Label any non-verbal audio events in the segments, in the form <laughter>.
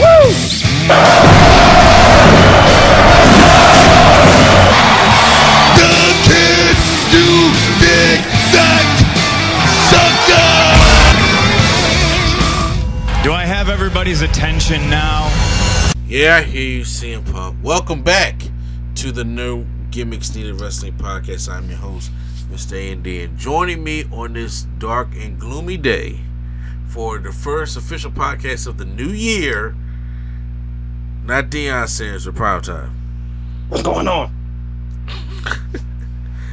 Do I have everybody's attention now? Yeah, I hear you, CM Punk. Welcome back to the No Gimmicks Needed Wrestling Podcast. I'm your host, Mr. A&D, and joining me on this dark and gloomy day for the first official podcast of the new year, not Deion Sanders for prime time. What's going on? <laughs>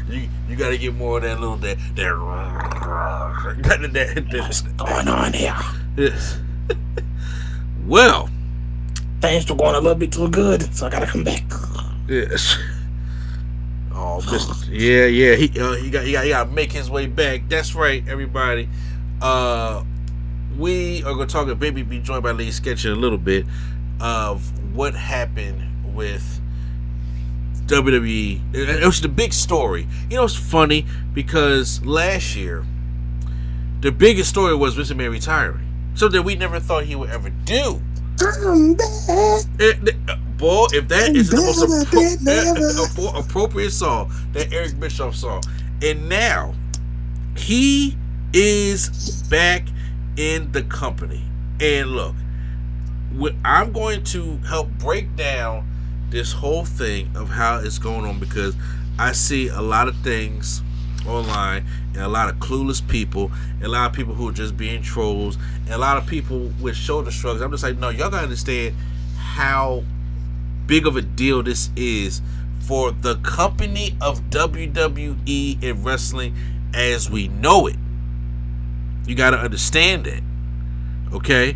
You you got to get more of that little that that <laughs> got that, that, What's going on here? yes. well, Things were going a little bit too good, so I gotta come back. Yes. Oh, Mr. yeah, yeah. He uh, he got he got he got to make his way back. That's right, everybody. Uh, we are gonna talk maybe be joined by Lee Sketch in a little bit of what happened with WWE. It was the big story. You know, it's funny because last year the biggest story was Vince McMahon retiring, something we never thought he would ever do. I'm back. It, uh, boy, if that is the most appro- than ever. uh, appropriate song that Eric Bischoff song, and now he is back in the company. And look, I'm going to help break down this whole thing of how it's going on because I see a lot of things online and a lot of clueless people and a lot of people who are just being trolls and a lot of people with shoulder shrugs. I'm just like, no, y'all gotta understand how big of a deal this is for the company of WWE and wrestling as we know it. You gotta understand that. Okay?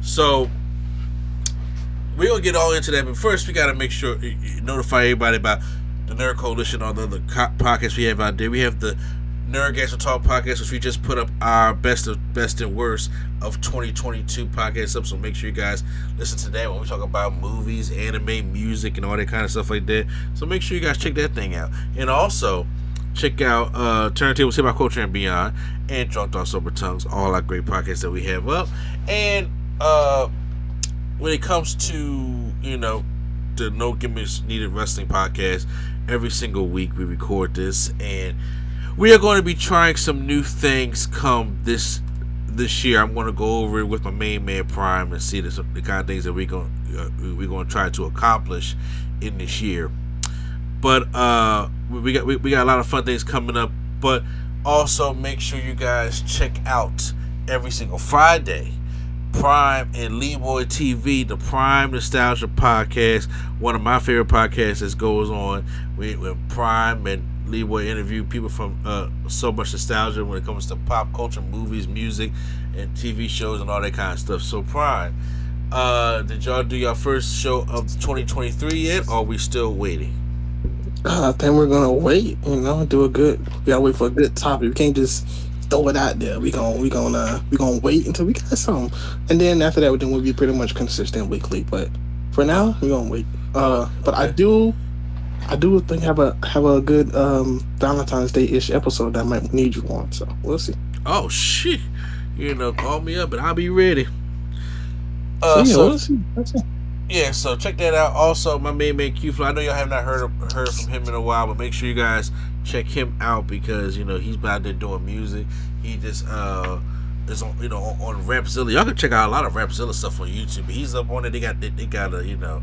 So we're gonna get all into that, but first we gotta make sure notify everybody about the Nerd Coalition, all the other podcasts we have out there. We have the Nerdgasm Talk podcast, which we just put up our best of best and worst of 2022 podcasts up. So make sure you guys listen to that when we talk about movies, anime, music, and all that kind of stuff like that. So make sure you guys check that thing out, and also check out uh Turntables Hip Hop Culture and Beyond, and Drunk Thoughts Sober Tongues, all our great podcasts that we have up, and uh when it comes to you know the No Gimmicks Needed Wrestling podcast, every single week we record this, and we are going to be trying some new things come this this year. I'm going to go over it with my main man Prime and see the, kind of things that we're going uh, we're going to try to accomplish in this year. But uh, we we got we, we got a lot of fun things coming up. But also make sure you guys check out every single Friday. Prime and Leeboy TV, the Prime Nostalgia Podcast, one of my favorite podcasts that goes on with, with Prime and Leeboy interview people from uh, so much nostalgia when it comes to pop culture, movies, music, and TV shows and all that kind of stuff. So Prime, uh, did y'all do your first show of 2023 yet, or are we still waiting? I think we're gonna wait. You know, do a good. We gotta wait for a good topic. We can't just throw it out there. We gonna we gonna uh, we gonna wait until we got some, and then after that, then we'll be pretty much consistent weekly. But for now, we're gonna wait. Uh, but I do. I do think have a have a good um Valentine's Day ish episode that I might need you on, so we'll see. Oh shit! You know, call me up and I'll be ready. So Uh, yeah, so we'll see. That's it. Yeah, so check that out. Also, my main man Q Flow. I know y'all have not heard heard from him in a while, but make sure you guys check him out because you know he's out there doing music. He just uh is on you know on, Rapzilla. Y'all can check out a lot of Rapzilla stuff on YouTube. He's up on it. They got they, they got a you know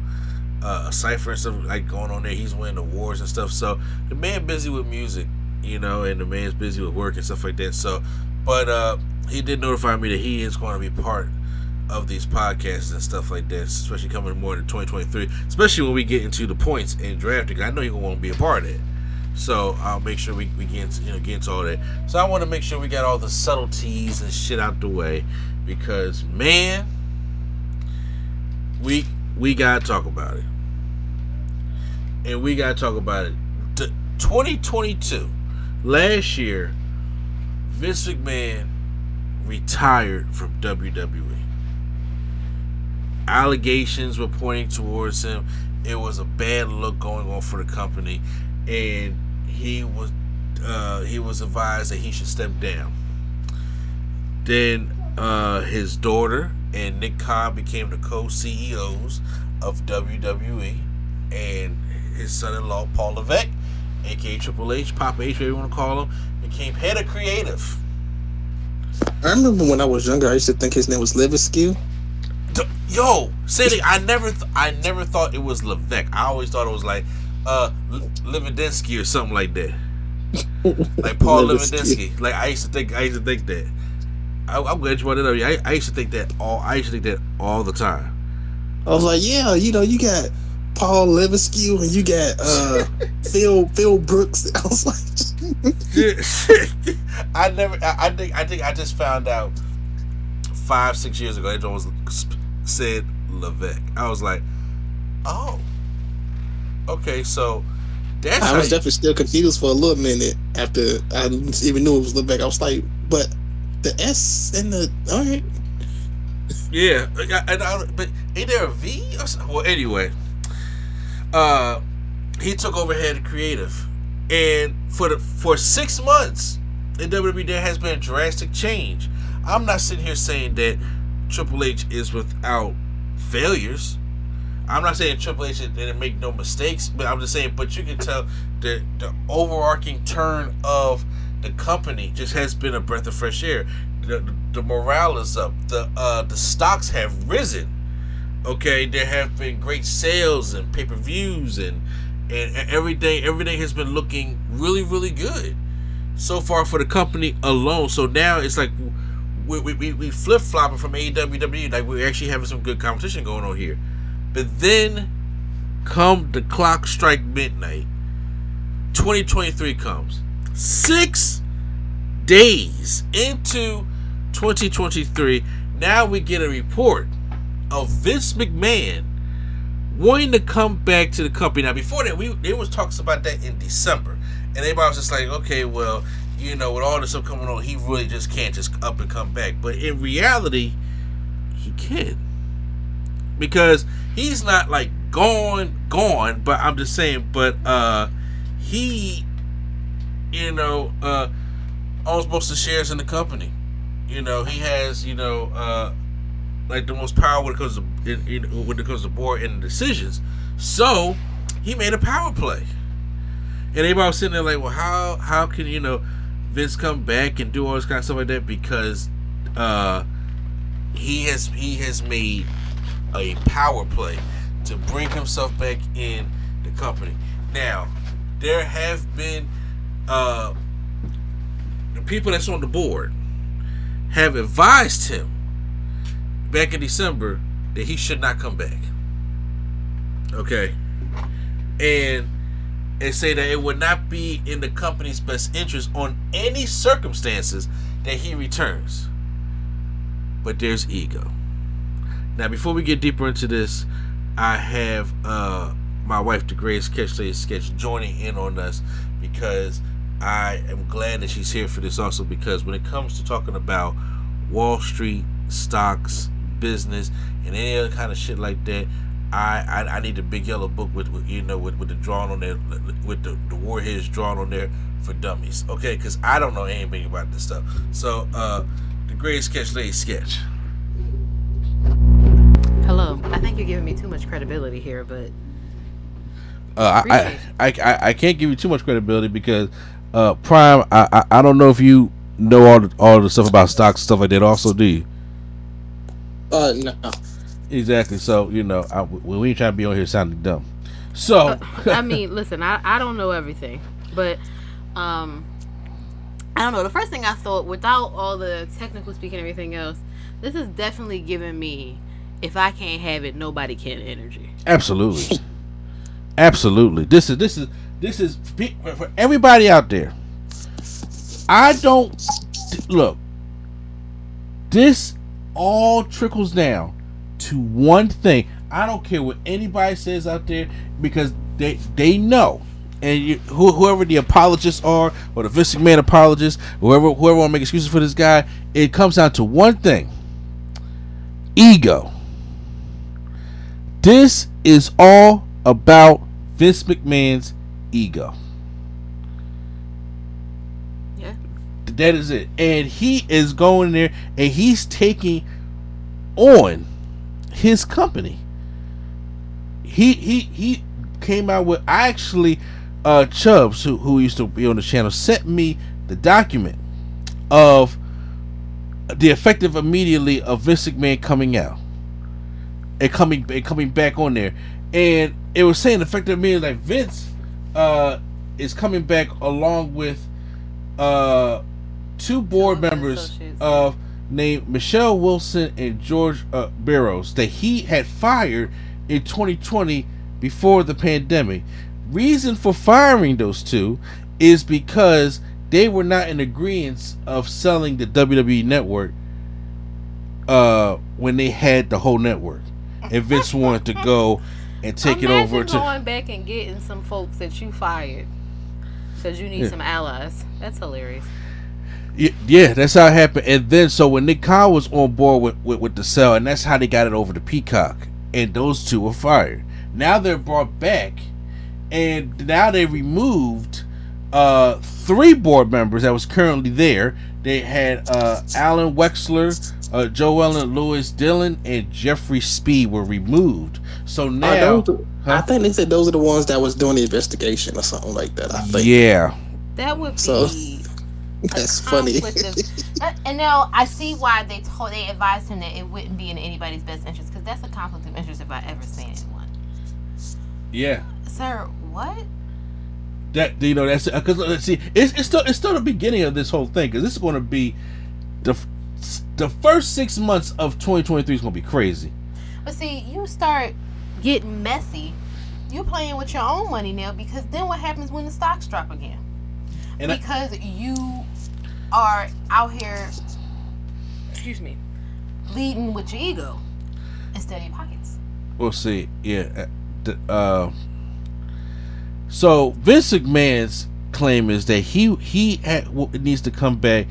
uh, a cipher and stuff like going on there. He's winning awards and stuff. So the man busy with music, you know, and the man's busy with work and stuff like that. So, but uh he did notify me that he is going to be part of these podcasts and stuff like that, especially coming more in 2023, especially when we get into the points and drafting. I know you're gonna want to be a part of it, so I'll make sure we, we get you know get into all that. So I want to make sure we got all the subtleties and shit out the way because man, we we gotta talk about it, and we gotta talk about it. T- 2022, last year, Vince McMahon retired from WWE. Allegations were pointing towards him. It was a bad look going on for the company, and he was uh, he was advised that he should step down. Then uh, his daughter and Nick Khan became the co-CEOs of WWE, and his son-in-law Paul Levesque, aka Triple H, Papa H, whatever you want to call him, became head of creative. I remember when I was younger, I used to think his name was Levesque. Yo, Cindy, I never, th- I never thought it was Levesque. I always thought it was like uh L- Lewandowski or something like that, <laughs> like Paul. Lewandowski. Like I used to think, I used to think that. I, I'm glad you brought it up. I, I used to think that all. I used to think that all the time. I was like, yeah, you know, you got Paul Liverskew and you got uh, <laughs> Phil Phil Brooks. <laughs> I was like, I never. I, I think. I think. I just found out five, six years ago. It was said Levesque. I was like, oh, okay. So that's I was you- definitely still confused for a little minute after I even knew it was look back. I was like, but the S and the all right. Yeah, and I, but ain't there a V? Or something? Well, anyway, uh, he took over head creative, and for the for six months in WWE, there has been a drastic change. I'm not sitting here saying that Triple H is without failures. I'm not saying Triple H didn't make no mistakes, but I'm just saying. But you can tell the the overarching turn of the company just has been a breath of fresh air. The, the, the morale is up. The uh, the stocks have risen. Okay, there have been great sales and pay per views and and everything. Everything has been looking really really good so far for the company alone. So now it's like we we, we, we flip flopping from AEW WWE. Like we're actually having some good competition going on here. But then come the clock strike midnight. 2023 comes. Six days into 2023, now we get a report of Vince McMahon wanting to come back to the company. Now, before that, we there was talks about that in December, and everybody was just like, okay, well, you know, with all this stuff coming on, he really just can't just up and come back. But in reality, he can because he's not like gone, gone. But I'm just saying, but uh, he, you know, uh, owns most of the shares in the company. You know, he has, you know, uh, like the most power when it comes to in, in, when it comes to board and decisions. So he made a power play, and everybody was sitting there like, well, how how can you know Vince come back and do all this kind of stuff like that because uh, he has he has made a power play to bring himself back in the company. Now, there have been uh, the people that's on the board have advised him back in December that he should not come back. Okay. And and say that it would not be in the company's best interest on any circumstances that he returns. But there's ego. Now, before we get deeper into this, I have uh, my wife, the greatest sketch lady sketch, joining in on us because I am glad that she's here for this also. Because when it comes to talking about Wall Street stocks, business, and any other kind of shit like that, I I, I need a big yellow book with, with you know with, with the drawn on there with the, the warheads drawn on there for dummies. Okay, because I don't know anything about this stuff. So uh, the greatest sketch lady sketch. Hello. I think you're giving me too much credibility here, but Uh, I, I, I I can't give you too much credibility because uh, Prime. I, I I don't know if you know all the, all the stuff about stocks and stuff like that. Also, do you? Uh, no. Exactly. So you know, I, we we ain't trying to be on here sounding dumb. So I <laughs> mean, listen, I, I don't know everything, but um, I don't know. The first thing I thought, without all the technical speaking and everything else, this is definitely giving me, if I can't have it, nobody can energy. Absolutely. Absolutely. This is this is this is for everybody out there. I don't look. This all trickles down to one thing. I don't care what anybody says out there because they they know. And you, who, whoever the apologists are, or the Vince McMahon apologists, whoever whoever want to make excuses for this guy, it comes down to one thing: ego. This is all about Vince McMahon's ego. Yeah. That is it. And he is going there and he's taking on his company. He he he came out with I actually uh Chubbs who, who used to be on the channel sent me the document of the effective immediately of Vince McMahon coming out and coming and coming back on there. And it was saying effective immediately like Vince uh is coming back along with uh two board members of named Michelle Wilson and George uh, Barrios that he had fired in 2020 before the pandemic. Reason for firing those two is because they were not in agreement of selling the WWE network uh, when they had the whole network, and Vince wanted to go and take it over to. going back and getting some folks that you fired because you need Yeah. some allies. That's hilarious. Yeah, yeah, that's how it happened. And then so when Nick Khan was on board with, with, with the cell, and that's how they got it over to Peacock. And those two were fired. Now they're brought back, and now they removed uh, three board members that was currently there. They had uh, Alan Wexler, uh, JoEllen Lyons Dillon, and Jeffrey Speed were removed. So Are now, those- I think they said those are the ones that was doing the investigation or something like that. I think. yeah, That would be So, <laughs> That's funny. of- Uh, and now I see why they told they advised him that it wouldn't be in anybody's best interest because that's a conflict of interest if I ever seen one. yeah. Sir, what? that do you know that's because uh, see it's, it's still it's still the beginning of this whole thing because this is going to be the f- the first six months of 2023 is going to be crazy But see, you start getting messy. You're playing with your own money now because then what happens when the stocks drop again? And I- because you are out here, excuse me, leading with your ego instead of your pockets. we'll see yeah uh, the, uh so Vince McMahon's claim is that he he had, needs to come back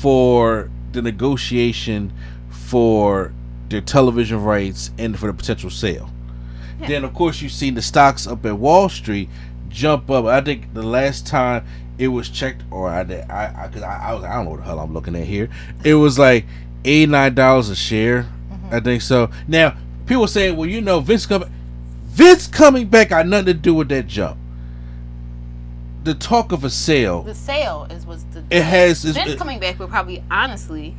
for the negotiation for their television rights and for the potential sale. Then of course you've seen the stocks up at Wall Street jump up. I think the last time it was checked, or I did, I, I, cause I, I was, I don't know what the hell I'm looking at here. It was like eighty nine dollars a share. Mm-hmm. I think so. Now people saying, well, you know, Vince coming, Vince coming back got nothing to do with that jump. The talk of a sale, The sale is what's the. It has- it's- Vince it- coming back would probably honestly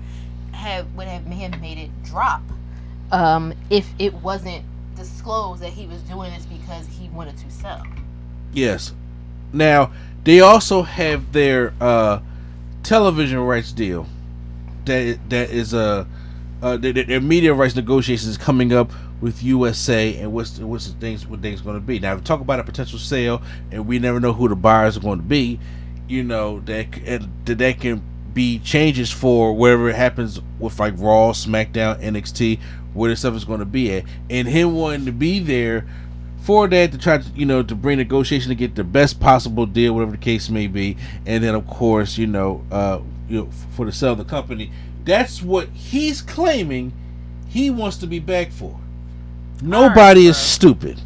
have would have may have made it drop, um, if it wasn't disclosed that he was doing this because he wanted to sell. Yes. Now they also have their uh, television rights deal. That that is a uh, their, their media rights negotiations coming up with USA and what's what's the things what things going to be. Now we talk about a potential sale, and we never know who the buyers are going to be. You know that that that can be changes for wherever it happens with like Raw, SmackDown, NXT, where this stuff is going to be at, and him wanting to be there for that to try to you know to bring negotiation to get the best possible deal, whatever the case may be, and then of course you know uh you know for the sale of the company. That's what he's claiming he wants to be back for. Nobody is stupid.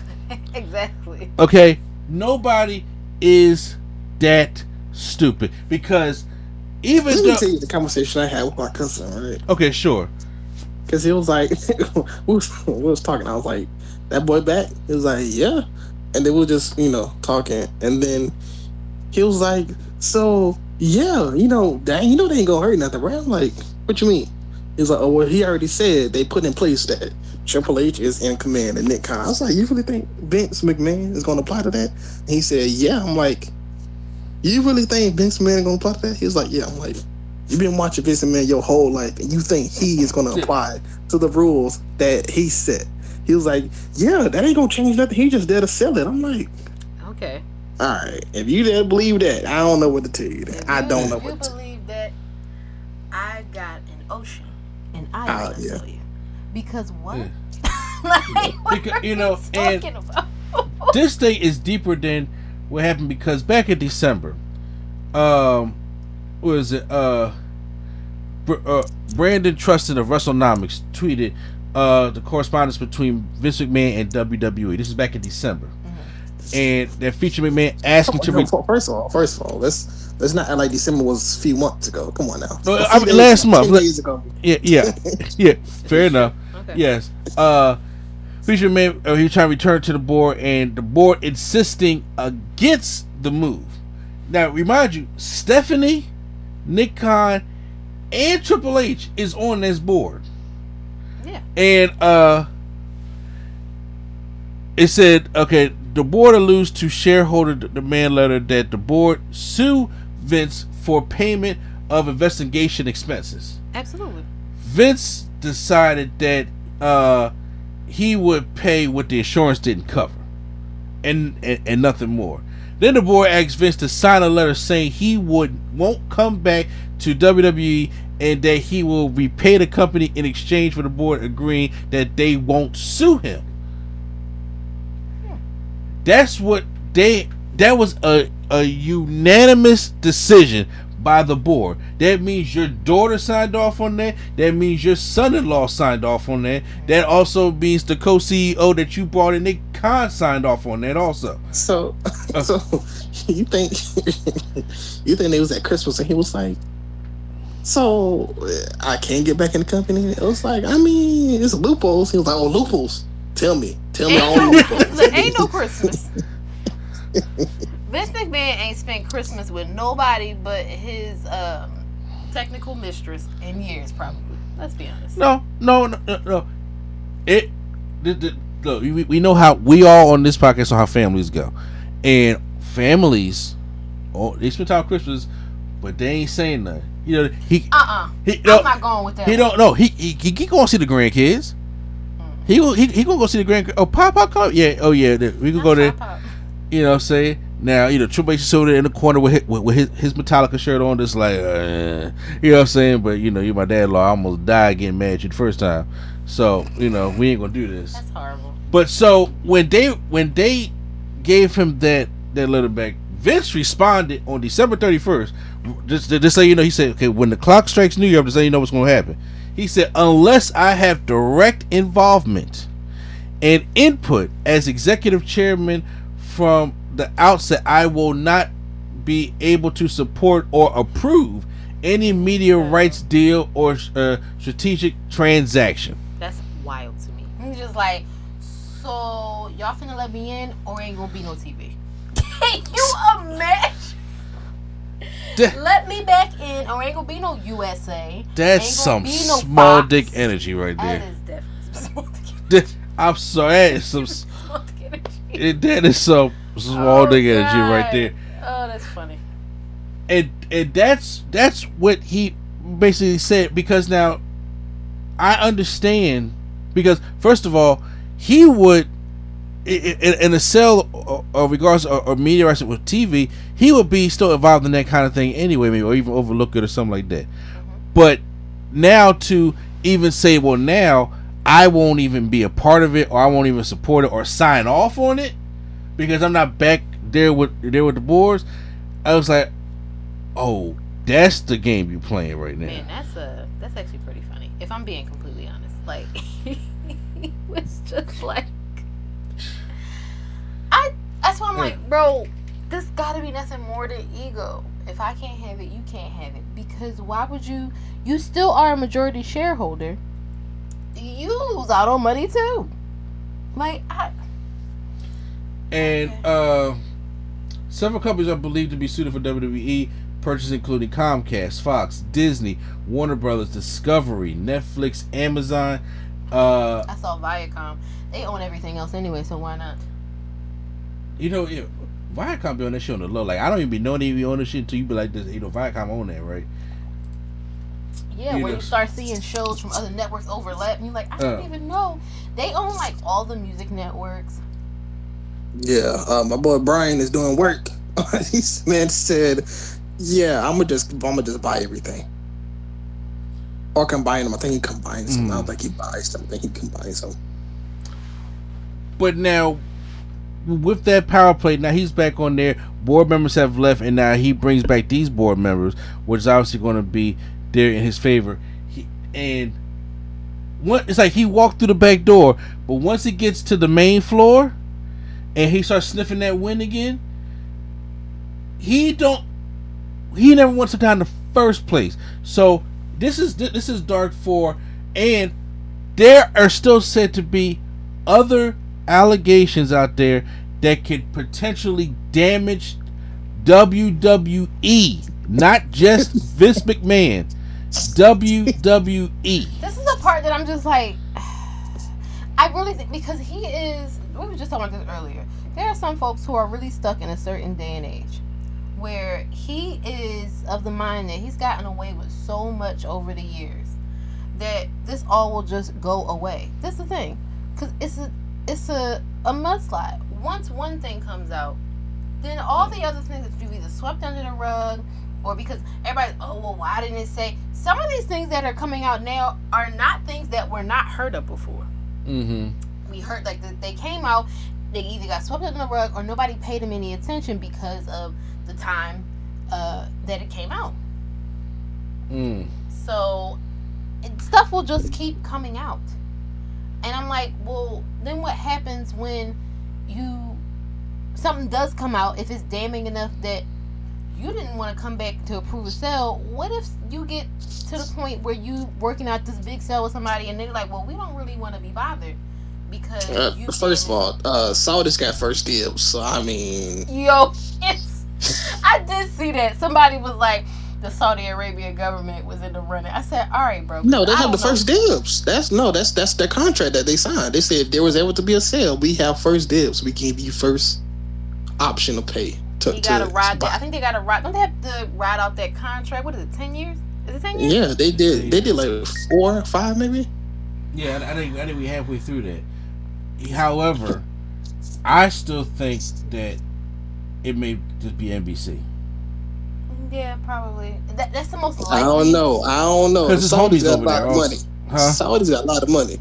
<laughs> exactly. Okay, nobody is that stupid because even Let me though tell you the conversation I had with my cousin, right? okay, sure, Because he was like, <laughs> we, was, we was talking. I was like, that boy back? He was like, yeah. And then we were just, you know, talking. And then he was like, so, yeah, you know, dang, you know, they ain't gonna hurt nothing, right? I'm like, what you mean? He's like, oh, well, he already said they put in place that Triple H is in command and Nick Khan. I was like, you really think Vince McMahon is gonna apply to that? And he said, yeah. I'm like, you really think Vince McMahon is gonna apply that? He was like, yeah. I'm like, You've been watching Vince McMahon your whole life, and you think he is going to apply to the rules that he set. He was like, "Yeah, that ain't gonna change nothing. He just there to sell it." I'm like, Okay. "All right, if you didn't believe that, I don't know what to tell you. Then. I don't know If you what." To, believe that I got an ocean and I ah, will yeah. sell you. Because what? <laughs> like, what Because, are you know, and- talking about? this thing is deeper than what happened because back in December, um, what is it? Uh, Br- uh Brandon Thurston of WrestleNomics tweeted uh the correspondence between Vince McMahon and WWE. This is back in December, and that featured McMahon asking to. Re- first of all, first of all, let's let's not like December was a few months ago. Come on now. No, A I few mean, last month. 10 days ago. yeah, yeah, <laughs> yeah. Fair enough. Okay. Yes. Uh, featured man, uh, he was trying to return to the board, and the board insisting against the move. Now, remind you, Stephanie, Nick Khan, and Triple H is on this board, Yeah. and uh, it said, okay, the board alludes to shareholder demand letter that the board sue Vince for payment of investigation expenses. Absolutely. Vince decided that uh, he would pay what the insurance didn't cover, and, and and nothing more. Then the board asked Vince to sign a letter saying he would won't come back to WWE and that he will repay the company in exchange for the board agreeing that they won't sue him. That's what they that was a a unanimous decision by the board. That means your daughter signed off on that. That means your son-in-law signed off on that. That also means the co-CEO that you brought in, Nick Khan, signed off on that also. So, <laughs> so you think <laughs> you think they was at Christmas and he was like, so I can't get back in the company. It was like, I mean, it's loopholes. He was like, oh loopholes. Tell me, tell me all Ain't <laughs> no, loopholes. look, ain't no Christmas. Vince McMahon ain't spent Christmas with nobody but his um, technical mistress in years, probably. Let's be honest. No, no, no, no. no. It. The, the, look, we, we know how we all on this podcast know how families go, and families, oh, they spend time Christmas, but they ain't saying nothing. You know, he Uh-uh. he I'm don't not going with that. he don't know. He he he, he going to see the grandkids. He go- he he gonna go see the grand. Oh, Pop Pop come. Yeah. Oh yeah. We can go there. You know what I'm saying? Now, you know, Triple H is over there in the corner with his, with, his, his Metallica shirt on, just like, uh, you know what I'm saying? But, you know, you're my dad-in-law. I almost died getting mad at you the first time. So, you know, we ain't going to do this. That's horrible. But so, when they when they gave him that, that letter back, Vince responded on December 31st. Just, just so you know, he said, okay, when the clock strikes New York, just so you know what's going to happen. He said, unless I have direct involvement and input as executive chairman from the outset, I will not be able to support or approve any media rights deal or uh, strategic transaction. That's wild to me. He's just like, so y'all finna let me in or ain't gonna be no TV? <laughs> Can you imagine? That- Let me back in or ain't gonna be no USA. That's some no small Fox. dick energy right there. there. is definitely <laughs> some small dick That- I'm sorry, that is some s- <laughs> small dick energy. it- that is some small Oh, dick energy right there. Oh, that's funny. and and that's that's what he basically said because now I understand because first of all he would in, in a cell or, or regards or, or media with TV he would be still involved in that kind of thing anyway maybe or even overlook it or something like that mm-hmm. but now to even say well now I won't even be a part of it or I won't even support it or sign off on it because I'm not back there with there with the boards I was like Oh, that's the game you're playing right now. Man, that's a that's actually pretty funny. If I'm being completely honest, like <laughs> he was just like I. That's why I'm like, bro, this gotta be nothing more than ego. If I can't have it, you can't have it. Because why would you? You still are a majority shareholder. You lose out on money too. Like I. And uh, several companies are believed to be suited for WWE purchases, including Comcast, Fox, Disney, Warner Brothers, Discovery, Netflix, Amazon. Uh, I saw Viacom. They own everything else anyway, so why not? you know, yeah, Viacom be on that shit on the low. Like I don't even be knowing they be on this shit until you be like, this, you know, Viacom own that, right? Yeah, You where know. you start seeing shows from other networks overlap, and you're like, I didn't Uh. even know they own like all the music networks. Yeah, uh, my boy Brian is doing work. <laughs> This man said, "Yeah, I'm gonna just, I'm gonna just buy everything, or combine them. I think he combines them. I don't think he buys them. I think he combines them. But now, with that power play, now he's back on there. Board members have left, and now he brings back these board members, which is obviously going to be there in his favor. He, and what it's like he walked through the back door, but once he gets to the main floor, and he starts sniffing that wind again, he don't. He never wants to die in the first place. So this is this is Dark Four, and there are still said to be other allegations out there that could potentially damage WWE, not just <laughs> Vince McMahon. WWE. This is the part that I'm just like, <sighs> I really think because he is. We were just talking about this earlier. There are some folks who are really stuck in a certain day and age where he is of the mind that he's gotten away with so much over the years that this all will just go away. That's the thing, because it's a it's a a mudslide. Once one thing comes out, then all the other things that you either swept under the rug or because everybody, oh well, why didn't it say? Some of these things that are coming out now are not things that were not heard of before. Mm-hmm. We heard like they came out, they either got swept under the rug or nobody paid them any attention because of the time uh, that it came out. Mm. So it, stuff will just keep coming out, and I'm like, well, then what happens when you something does come out if it's damning enough that you didn't want to come back to approve a sale. What if you get to the point where you working out this big sale with somebody and they're like, well, we don't really want to be bothered because Uh, you first of all, uh, Saudis got first dibs, so I mean, Yo, it's, <laughs> I did see that. Somebody was like, the Saudi Arabia government was in the running. I said, all right, bro. no, they I have the know. first dibs. That's no, that's that's their contract that they signed. They said if there was ever to be a sale, we have first dibs. We give you first option to pay. To, They gotta to ride buy. that. I think they gotta ride. Don't they have to ride out that contract? What is it? Ten years? Is it ten years? Yeah, they did. They did like four, five, maybe. Yeah, I, I think I think we halfway through that. However, I still think that it may just be NBC. Yeah, probably. That, that's the most likely. I don't know. I don't know. Because his Saudis got a lot there. of money. Huh? Saudis got a lot of money.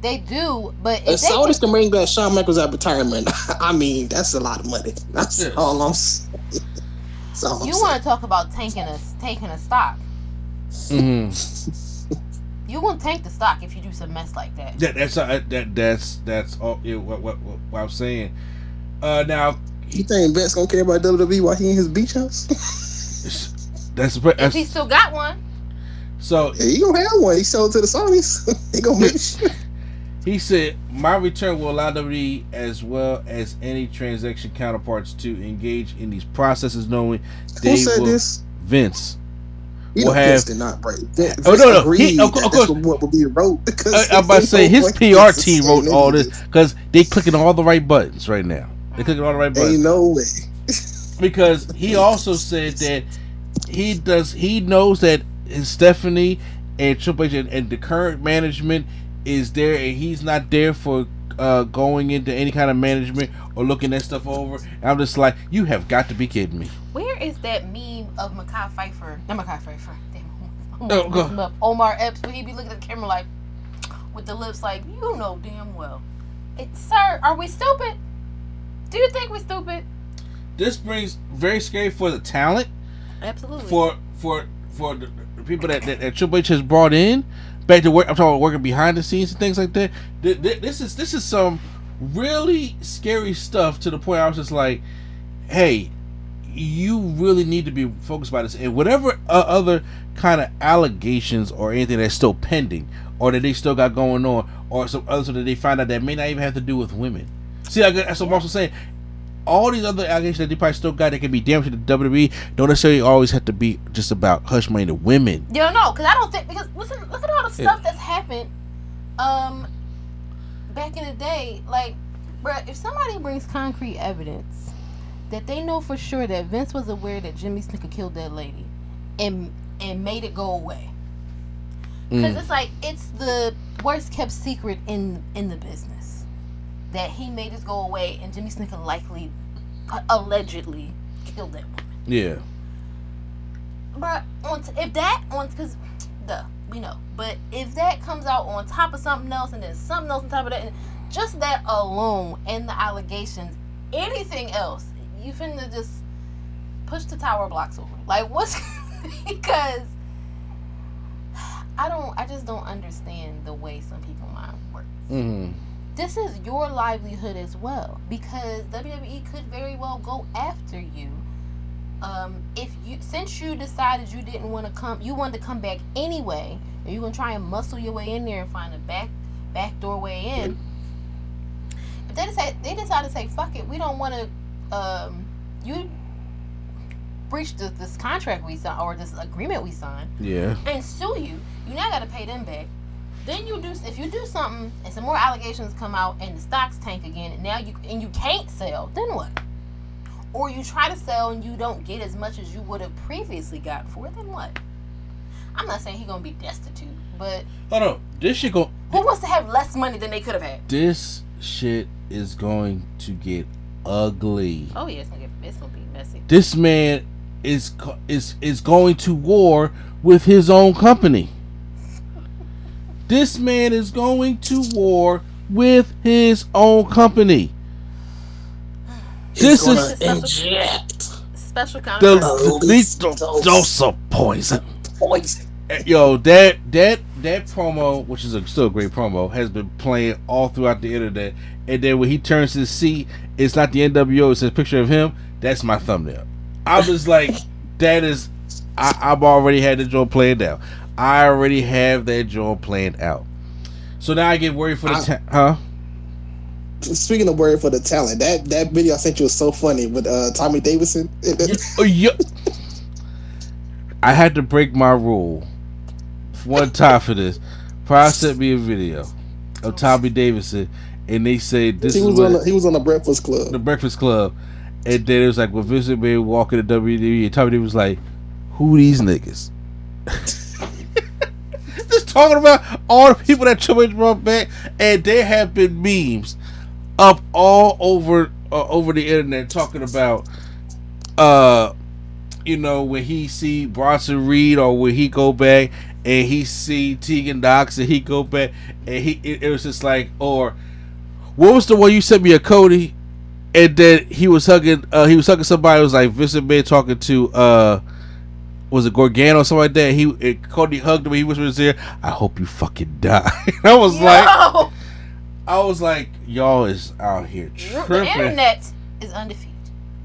They do, but If if they Saudis can bring back Shawn Michaels at retirement, <laughs> I mean, that's a lot of money. <laughs> That's Yeah. all I'm. s- That's all you want to talk about tanking a taking a stock, Mm-hmm. <laughs> you gonna tank the stock if you do some mess like that. That that's uh, that that's that's all. Yeah, what, what what what I'm saying. Uh, now You think Vince gonna care about WWE while he in his beach house? <laughs> that's, If that's he still got one, so yeah, he gonna have one. He sold to the Saudis. <laughs> he gonna make sure. He said, "My return will allow WWE as well as any transaction counterparts to engage in these processes, knowing they Who said will." this? Vince. You will have- not break. Vince, Oh, no, no, he- of that course- what would be wrote. Because I, I'm <laughs> about to say his <laughs> PR team wrote all this because they clicking all the right buttons right now. They clicking all the right buttons Ain't no way. <laughs> because he also said that he does he knows that Stephanie and Triple H and, and the current management is there and he's not there for uh, going into any kind of management or looking that stuff over. And I'm just like, you have got to be kidding me. Is that meme of Mekhi Phifer? Not Mekhi Phifer. Damn. Oh, go. Omar Epps, when he be looking at the camera like, with the lips like, you know damn well. It, sir, are we stupid? Do you think we're stupid? This brings very scary for the talent Absolutely. for for for the, people that, that, that Triple H has brought in back to work. I'm talking about working behind the scenes and things like that. Th- th- This is this is some really scary stuff to the point I was just like, hey, you really need to be focused by this and whatever uh, other kind of allegations or anything that's still pending or that they still got going on or some other stuff that they find out that may not even have to do with women. See, I, that's what I'm also saying all these other allegations that they probably still got that can be damaging to the WWE don't necessarily always have to be just about hush money to women. Don't know, because I don't think because listen, look at all the Yeah. stuff that's happened, um, back in the day. Like, bruh, if somebody brings concrete evidence that they know for sure that Vince was aware that Jimmy Snuka killed that lady, and and made it go away, because Mm. it's like it's the worst kept secret in in the business that he made this go away, and Jimmy Snuka likely, uh, allegedly killed that woman. Yeah. But on t- if that on because duh we know, but if that comes out on top of something else and then something else on top of that, and just that alone and the allegations, anything else, you finna just push the tower blocks over. Like what's <laughs> because I don't I just don't understand the way some people mind works. Mm-hmm. This is your livelihood as well because WWE could very well go after you. Um, if you since you decided you didn't want to come, you wanted to come back anyway, and you're gonna try and muscle your way in there and find a back back doorway in. If they decide they decide to say fuck it, we don't want to. Um, you breached this, this contract we signed or this agreement we signed Yeah. and sue you, you now got to pay them back. Then you do if you do something and some more allegations come out and the stocks tank again, and now you and you can't sell, then what? Or you try to sell and you don't get as much as you would have previously got for it, then what? I'm not saying he's gonna be destitute, but Hold on. This shit go. who wants to have less money than they could have had? This shit is going to get ugly. Oh yeah, it's gonna get it's gonna be messy. This man is is is going to war with his own company. This man is going to war with his own company. This is inject Special the, contract. the lethal dose. dose of poison. poison. Yo, that that that promo, which is a, still a great promo, has been playing all throughout the internet. And then when he turns his seat, it's not the NWO; it's a picture of him. That's my thumbnail. I was like, <laughs> that is, I, I've already had the joint planned out. I already have that joint planned out. So now I get worried for the I- ta- huh? Speaking of word for the talent, that that video I sent you was so funny with uh, Tommy Davidson. <laughs> Oh, yeah. I had to break my rule one time for this. Pryor sent me a video of Tommy Davidson, and they say this he is was what on the, he was on the Breakfast Club. the Breakfast Club, and then it was like when Vincent May walking to WWE, and Tommy Davidson was like, "Who these niggas?" <laughs> Just talking about all the people that Triple H brought back, and there have been memes up all over uh, over the internet talking about, uh, you know, when he see Bronson Reed or when he go back and he see Tegan Knox and he go back and he it, it was just like or what was the one you sent me a Cody and then he was hugging uh he was hugging somebody it was like Vincent May talking to uh was it Gargano or something like that he and Cody hugged him he was in his ear I hope you fucking die <laughs> I was like I was like y'all is out here tripping. the internet is undefeated,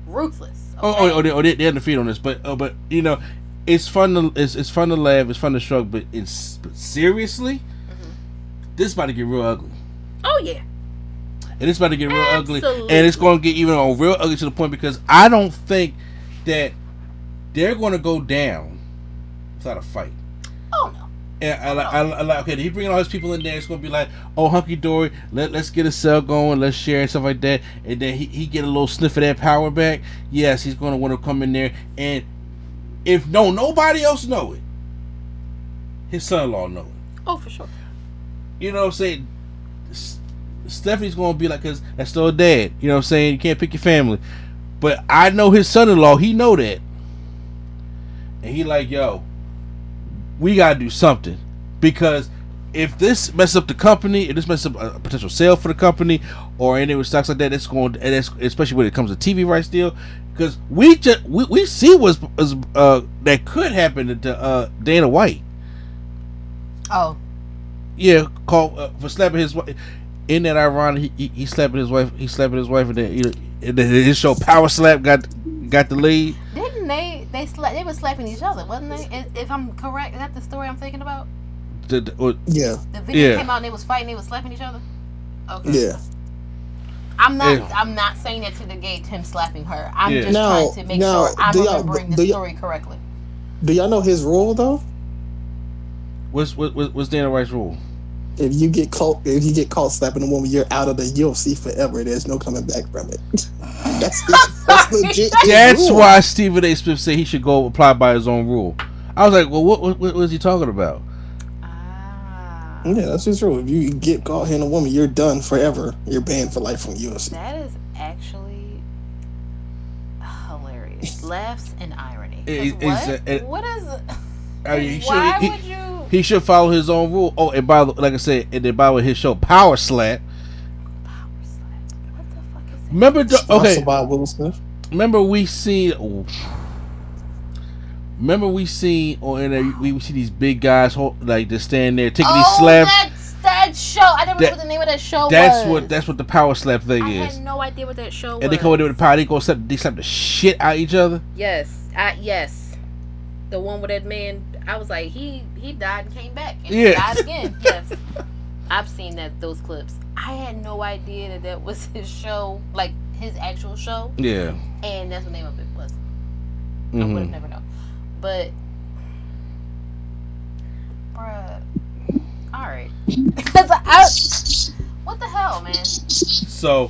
ruthless. Oh, okay? oh, oh, they, oh, they, they're defeat on this, but uh, but you know, it's fun to it's, it's fun to laugh, it's fun to shrug, but it's but seriously, mm-hmm. this is about to get real ugly, oh yeah. and it's about to get real ugly, and it's going to get even on real ugly to the point because I don't think that they're going to go down without a fight. Oh no. And I, like- I, I like okay. He bringing all his people in there. It's gonna be like, oh, hunky dory. Let let's get a cell going. Let's share and stuff like that. And then he, he get a little sniff of that power back. Yes, he's gonna want to come in there. And if no nobody else know it, his son-in-law know it. Oh for sure. You know what I'm saying? Stephanie's gonna be like, cause that's still a dad. You know what I'm saying? You can't pick your family. But I know his son-in-law. He know that. And he like, yo, we gotta do something because if this messes up the company, if this messes up a potential sale for the company or any with stocks like that, it's going. And that's especially when it comes to TV rights deal, because we just we, we see what's uh that could happen to uh Dana White. Oh. Yeah, call uh, for slapping his wife. In that ironic, he, he, he slapping his wife. He slapping his wife, and then, and then his show Power Slap got got the lead. Didn't they? They sla- They were slapping each other, wasn't they? If- If I'm correct, is that the story I'm thinking about? The, the, or- Yeah, The video Yeah. came out and they was fighting. They was slapping each other. Okay. yeah. I'm not. Yeah. I'm not saying that to negate him slapping her. I'm Yeah. just Now- trying to make now, sure I'm do y'all- remembering the story correctly. Do y'all know his rule though? what's what, what- what's Dana White's rule? If you get caught, if you get caught slapping a woman, you're out of the UFC forever. There's no coming back from it. <laughs> that's that's <laughs> legit. his That's rule. why Stephen A. Smith said he should go apply by his own rule. I was like, well, what what, what was he talking about? Ah. Yeah, that's just true. If you get caught hitting a woman, you're done forever. You're banned for life from UFC. That is actually hilarious. Laughs and irony. It- it's what? a- it- what is? I mean, he why should he, would you? he should follow his own rule. Oh, and by the like I said, and then by the way, his show Power Slap Power Slap. What the fuck is that? Remember the okay. By Will Smith. Remember we seen. Remember we seen on internet we see these big guys like just stand there taking these Oh, slabs. that's that show. I don't remember That- what the name of that show That's was. what that's what the power slap thing I is. I had no idea what that show was. And they come in there with the power. They go slap. They slap the shit out each other. Yes, I, yes, the one with that man. I was like, he he died and came back and Yeah. died again. <laughs> Yes, I've seen that those clips. I had no idea that that was his show, like his actual show, Yeah. and that's what the name of it was. I would have mm-hmm. never known, but. Bruh. All right. <laughs> Cause I, what the hell, man? So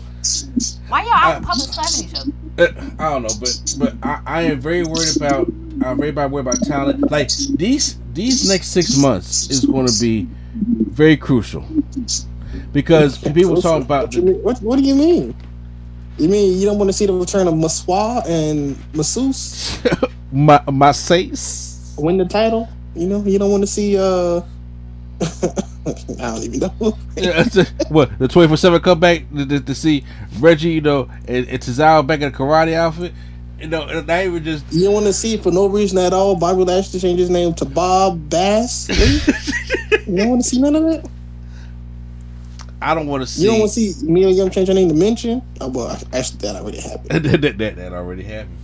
Why y'all out in public slapping each other? uh, I don't know, but but I, I am very worried about. I'm very about worried about talent. Like these these next six months is going to be very crucial because people talk about What, you mean, what, what do you mean? You mean you don't want to see the return of Maswa and Masseuse <laughs> my my says. win the title? You know, you don't want to see. uh <laughs> I don't even know. Yeah, a- what the twenty four seven comeback to, to, to see Reggie, you know, and, and Tozawa back in a karate outfit. You know, and not even just You don't want to see for no reason at all. Bobby Lashley change his name to Bob Bass. You don't want to see none of that. I don't want to see You don't want to see Mia Yim change her name to Michin. Oh, well, actually, that already happened. <laughs> that, that, that already happened.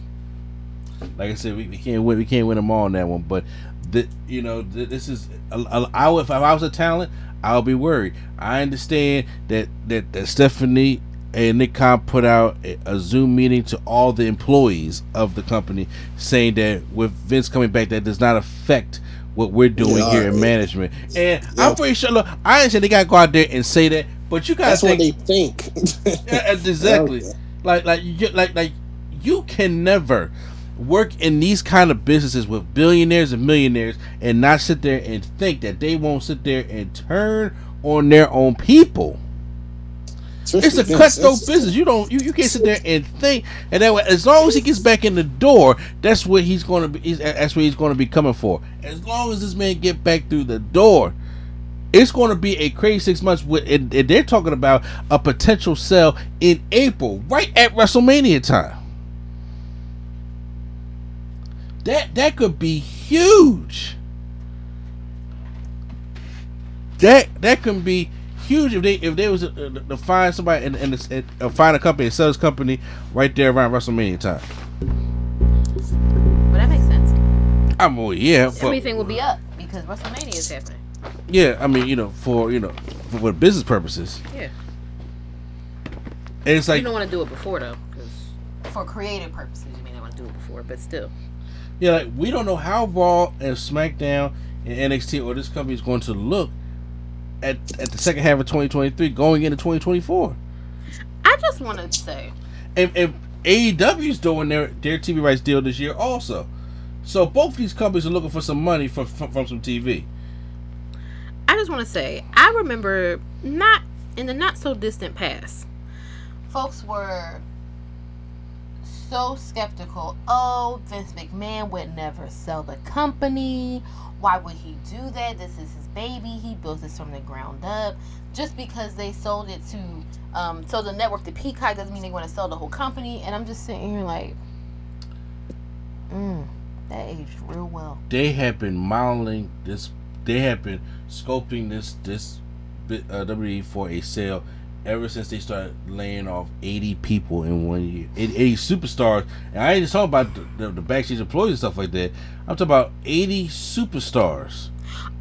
Like I said, we, we can't win. We can't win them all on that one. But the, you know, th- this is. I if I was a talent, I'll be worried. I understand that that, that Stephanie and Nick Khan put out a, a Zoom meeting to all the employees of the company, saying that with Vince coming back, that does not affect what we're doing Yeah, here in management. And I'm pretty sure. Look, I understand they got to go out there and say that, but you got That's what they think. <laughs> Yeah, exactly. Okay. <laughs> Like like you like like you can never work in these kind of businesses with billionaires and millionaires and not sit there and think that they won't sit there and turn on their own people. It's a cutthroat business. You don't you, you can't sit there and think and that way as long as he gets back in the door, that's what he's gonna be he's, that's what he's gonna be coming for. As long as this man get back through the door, it's going to be a crazy six months. With and, and they're talking about a potential sell in April, right at WrestleMania time. That that could be huge. That that can be huge if they if they was to, to find somebody and and, and uh, find a company, sell this company right there around WrestleMania time. But that makes sense. I'm well, yeah, but Everything will be up because WrestleMania is happening. yeah, I mean, you know, for you know, for, for business purposes, Yeah. and it's like you don't want to do it before though, because for creative purposes, you may not want to do it before, but still. Yeah, like we don't know how Raw and SmackDown and NXT or this company is going to look at at the second half of 2023 going into 2024. I just wanted to say, And, and AEW's doing their their TV rights deal this year also. So both these companies are looking for some money from from, from some TV. I just want to say, I remember not in the not so distant past, folks were so skeptical. Oh, Vince McMahon would never sell the company. Why would he do that? This is his baby. He built this from the ground up. Just because they sold it to um so the network to Peacock doesn't mean they want to sell the whole company. And I'm just sitting here like, mm, that aged real well. They have been modeling this. They have been scoping this this uh, WWE for a sale ever since they started laying off 80 people in one year. 80, 80 superstars. And I ain't just talking about the, the, the backstage employees and stuff like that. I'm talking about 80 superstars.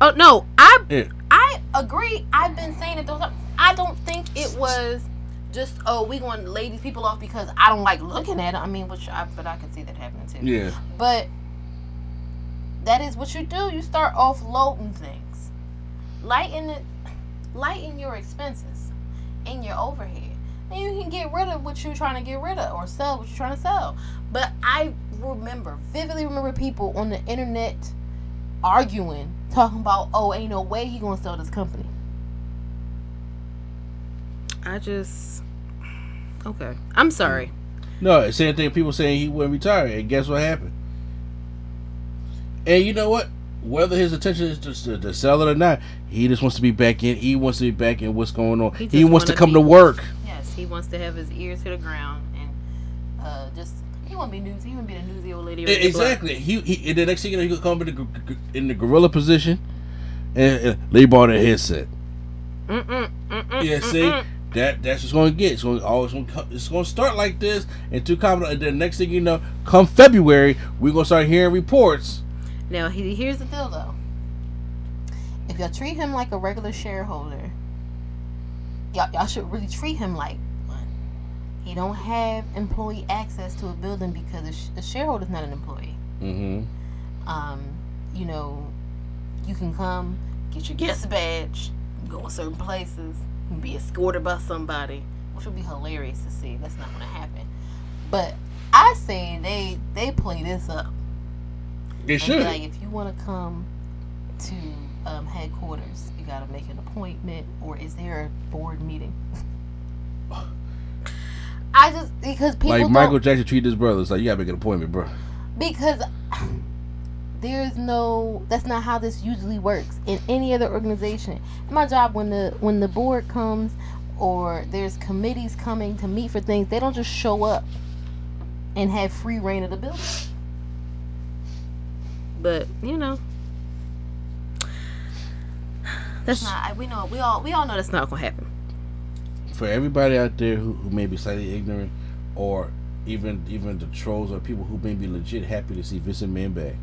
Oh no, I Yeah. I agree. I've been saying it those. I don't think it was just oh we going to lay these people off because I don't like looking at it. I mean, which I but I can see that happening too. Yeah. But that is what you do. You start offloading things, lighten it, lighten your expenses and your overhead. And you can get rid of what you're trying to get rid of or sell what you're trying to sell. But I remember vividly remember people on the internet arguing, talking about, oh, ain't no way he gonna sell this company. I just okay. I'm sorry. No, same thing. People saying he wouldn't retire, and guess what happened? And you know what? Whether his intention is just to, to sell it or not, he just wants to be back in. He wants to be back in what's going on. He He, wants to come be- to work. Yes, He wants to have his ears to the ground and uh, just he won't be news. He won't be the newsy old lady. Ready to blow. Exactly. He, he and the next thing you know, he could come in the, in the gorilla position and, and lay ball that headset. Mm-mm, mm-mm, Yeah, see, mm-mm. that that's what's going to get. It's going to always it's going to start like this, and two come. And then next thing you know, come February, we're going to start hearing reports. Now, he, here's the deal, though. If y'all treat him like a regular shareholder, y'all, y'all should really treat him like one. He don't have employee access to a building because a, sh- a shareholder's not an employee. Mm-hmm. Um, you know, you can come get your guest badge, go in certain places, be escorted by somebody, which would be hilarious to see. That's not going to happen. But I say they they play this up. They And should. Like, if you want to come to um, headquarters, you got to make an appointment, or is there a board meeting? <laughs> I just because people like Michael Jackson treated his brothers like you got to make an appointment, bro. because <sighs> there's no that's not how this usually works in any other organization. My job when the when the board comes or there's committees coming to meet for things, they don't just show up and have free reign of the building. But you know, that's not. We know. We all. We all know that's not gonna happen. For everybody out there who, who may be slightly ignorant, or even even the trolls or people who may be legit happy to see Vince McMahon back,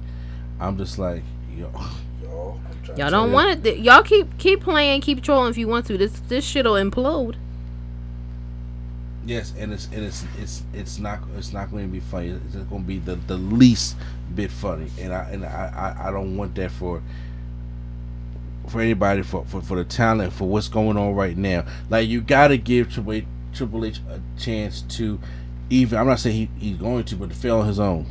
I'm just like, yo, <laughs> yo, I'm trying to Y'all don't want it. Y'all keep keep playing, keep trolling if you want to. This this shit'll implode. Yes, and it's and it's it's it's not it's not going to be funny. It's going to be the, the least bit funny, and I and I, I, I don't want that for for anybody for, for for the talent for what's going on right now. Like you got to give Triple H, Triple H a chance to even. I'm not saying he, he's going to, but to fail on his own.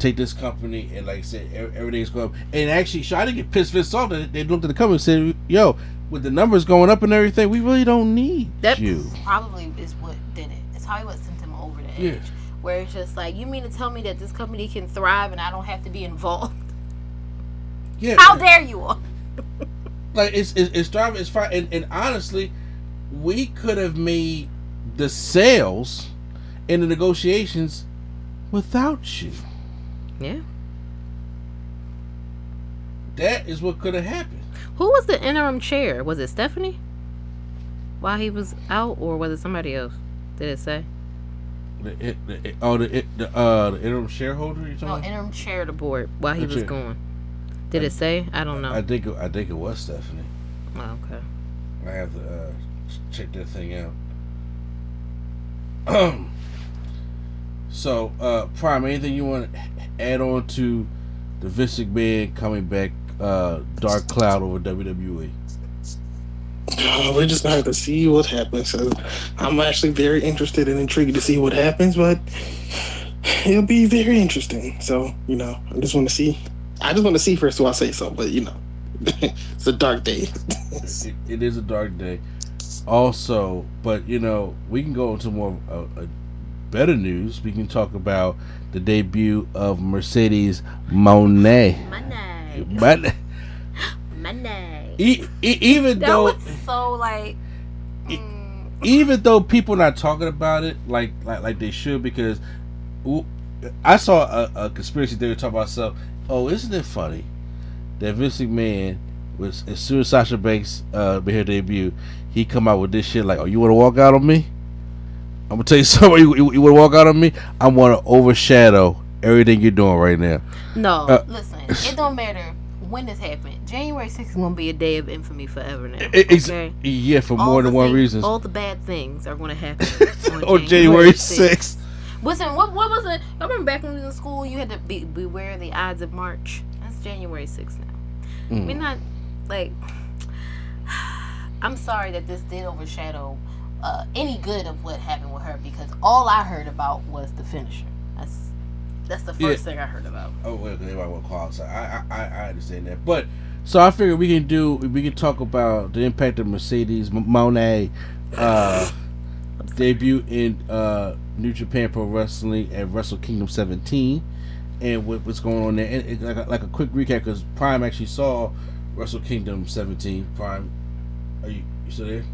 Take this company and like I said, everything's going. Up. And actually, I didn't get pissed Vince off. They looked at the company and said, "Yo, with the numbers going up and everything, we really don't need That you." probably is what did it. It's probably what sent him over the edge. Yeah. Where it's just like, you mean to tell me that this company can thrive and I don't have to be involved? Yeah. How dare you all? <laughs> like it's it's, it's driving it's fine and, and honestly we could have made the sales and the negotiations without you Yeah. that is what could have happened Who was the interim chair? Was it Stephanie? While he was out, or was it somebody else? Did it say? the, it, the, it- oh the, it, the uh the interim shareholder you No, talking about? interim chair of the board while he The was chair. gone. Did it say? I don't know. I think it, I think it was Stephanie Oh, okay. I have to uh, check that thing out <clears throat> so uh prime anything you want to add on to the Vince McMahon coming back uh dark cloud over? WWE Uh, we're just gonna have to see what happens. So I'm actually very interested and intrigued to see what happens, but it'll be very interesting. So you know, I just want to see. I just want to see first, so I say so. But you know, <laughs> it's a dark day. it, it is a dark day. Also, but you know, we can go into more uh, uh, better news. We can talk about the debut of Mercedes Monet. Monday. <laughs> But Monday. e- e- even That though was so like. even though people not talking about it like like like they should because ooh, I saw a, a conspiracy theory talk about stuff. Oh, isn't it funny that Vince McMahon was as soon as Sasha Banks uh made her debut, he come out with this shit like, "Oh, you want to walk out on me? I'm gonna tell you <laughs> something. You, you, you want to walk out on me? I want to overshadow everything you're doing right now." No, Uh, listen. It don't matter when this happened. January 6th is gonna be a day of infamy forever now. Okay? yeah, for All more than one reason. All the bad things are gonna happen <laughs> On January 6th. Listen, what what was it? I remember back when we was in school, you had to be beware the odds of March. That's January 6th now. Mm. mean, not like. <sighs> I'm sorry that this did overshadow uh, any good of what happened with her because all I heard about was the finisher. That's that's the Yeah. first thing I heard about. Oh, well, everybody want to call outside. I, I, I understand that, but so I figured we can do we can talk about the impact of Mercedes Monet uh, debut in uh, New Japan Pro Wrestling at Wrestle Kingdom 17, and what, what's going on there. And, and like, a, like a quick recap because Prime actually saw Wrestle Kingdom 17. Prime, are you you still there?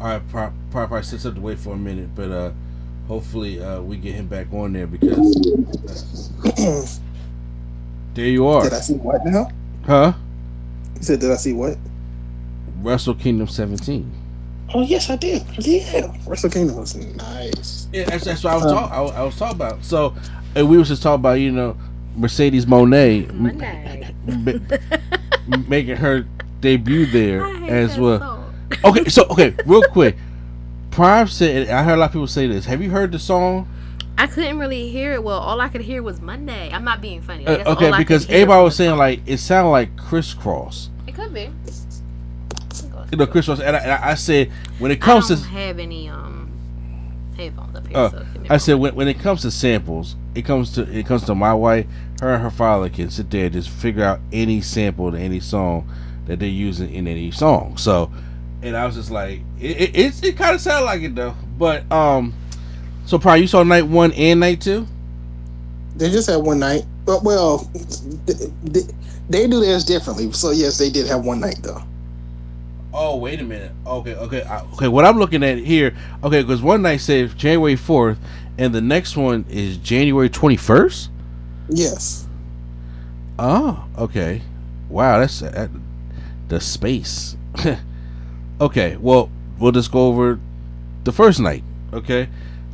All right, probably, probably sits up to wait for a minute, but uh, hopefully uh, we get him back on there because uh, there you are, Did I see what now? huh? You said, did I see what? Wrestle Kingdom 17. Oh yes, I did. Yeah, Wrestle Kingdom was nice. Yeah, that's, that's what I was Uh, talking. I, was- I was talking about. So, and we was just talking about you know Mercedes Monet m- Monday. ma- <laughs> making her debut there I hate as that well. song. Okay, so okay, real quick. Prime said, I heard a lot of people say this. Have you heard the song? I couldn't really hear it. Well, all I could hear was Monday. I'm not being funny. Uh, okay, because everybody was saying like it sounded like crisscross. it could be. You know, crisscross. And I, and I said when it I comes don't to have any um headphones up here. Uh, so I said when, when it comes to samples, it comes to it comes to my wife. Her and her father can sit there and just figure out any sample to any song that they're using in any song. So, and I was just like, it it, it's- it kind of sounded like it though. But um, so probably you saw night one and night two. They just had one night. But well, they, they, do theirs differently. So yes, they did have one night though. Oh wait a minute. Okay, okay, I- okay. What I'm looking at here, okay, because one night says January fourth, and the next one is January twenty first. Yes. Oh, okay. Wow, that's uh, the space. <laughs> okay, well, we'll just go over the first night. Okay.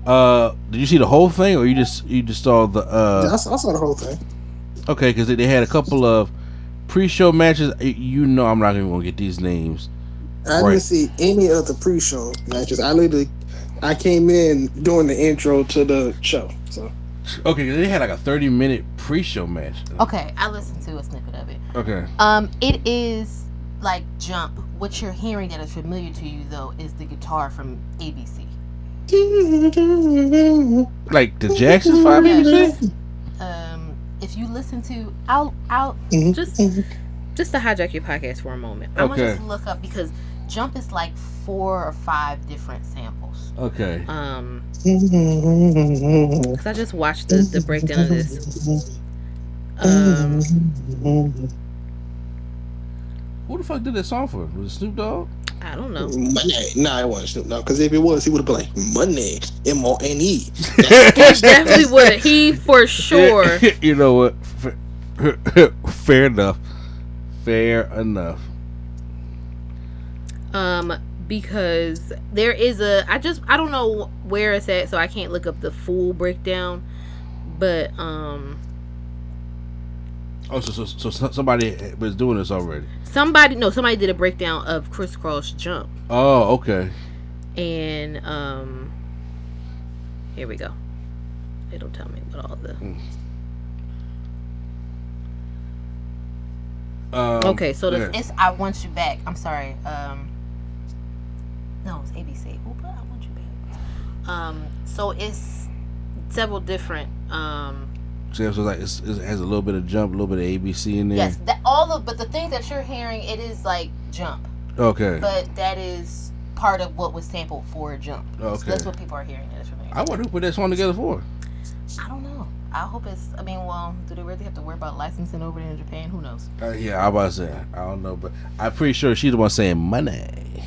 Uh, did you see the whole thing, or you just you just saw the? Yeah, uh I, saw, I saw the whole thing. Okay, because they had a couple of pre-show matches. You know, I'm not even gonna get these names. I Right. didn't see any of the pre-show matches. I literally, I came in during the intro to the show. So Okay, they had like a 30 minute pre-show match. Okay, I listened to a snippet of it. Okay. Um, it is like Jump. What you're hearing that is familiar to you though is the guitar from ABC. Like the Jackson Five, Yes. Um, if you listen to, I'll, I'll Mhm. just, just to hijack your podcast for a moment. I'm gonna just look up because Jump is like four or five different samples. Okay. Um, cause I just watched the the breakdown of this. Um, Who the fuck did that song for? Was it Snoop Dogg? I don't know. money. Nah, it wasn't Snoop Dogg. Because if it was, he would have been like money, M O N E. <laughs> He definitely would. He for sure. <laughs> you know what? Fair, <laughs> fair enough. Fair enough. um because there is a i just i don't know where it's at so i can't look up the full breakdown but um Oh, so, so, so somebody was doing this already. somebody no somebody did a breakdown of crisscross jump Oh, okay. and um here we go it'll tell me what all the Um, okay so the yeah. it's i want you back i'm sorry um no it's abc who put i want you back um so it's several different um So it's like it's, it has a little bit of jump, a little bit of ABC in there. Yes, that all of but the thing that you're hearing, it is like jump, Okay. but that is part of what was sampled for jump. So Okay. that's what people are hearing. That is familiar. I wonder who put that song together for. I don't know. I hope it's. I mean, well, do they really have to worry about licensing over there in Japan? Who knows? Uh, yeah, I was about to say I don't know, but I'm pretty sure she's the one saying money.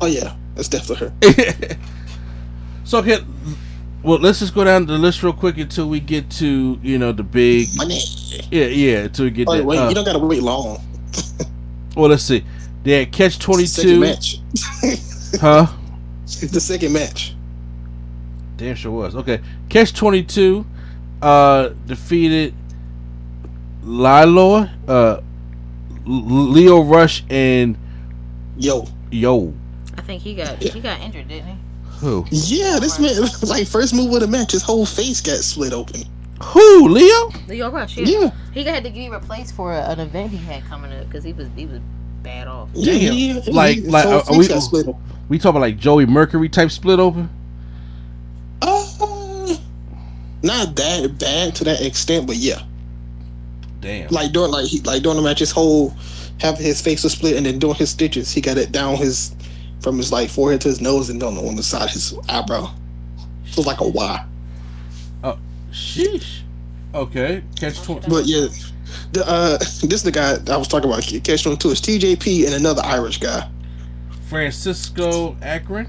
Oh yeah, that's definitely her. <laughs> so okay, well let's just go down the list real quick until we get to you know the big Money. yeah yeah until we get Oh that. wait, uh, you don't gotta wait long. well, let's see. They had catch twenty two. match. <laughs> huh? It's the second match. Damn sure was. Okay. Catch 22 uh defeated Lilo, uh Lio Rush and Yo. Yo. I think he got he got injured, didn't he? Who? Yeah, this man <laughs> like first move of the match, his whole face got split open. Who? Lio? Lio Rush. Yeah. Yeah. He had to get replaced for an event he had coming up because he was he was bad off. Yeah, Damn. yeah, Like- his like, whole are we- got split. We talking about like Joey Mercury type split open? Uh, not that bad to that extent, but yeah. Damn. Like during like he, like during the match, his whole half his face was split, and then doing his stitches, he got it down his from his like forehead to his nose, and on the on the side of his eyebrow. So it's like a Y. Oh, sheesh. Okay. Catch 20. But yeah, the uh, <laughs> this is the guy I was talking about. Catch on too is TJP and another Irish guy. Francesco Akira.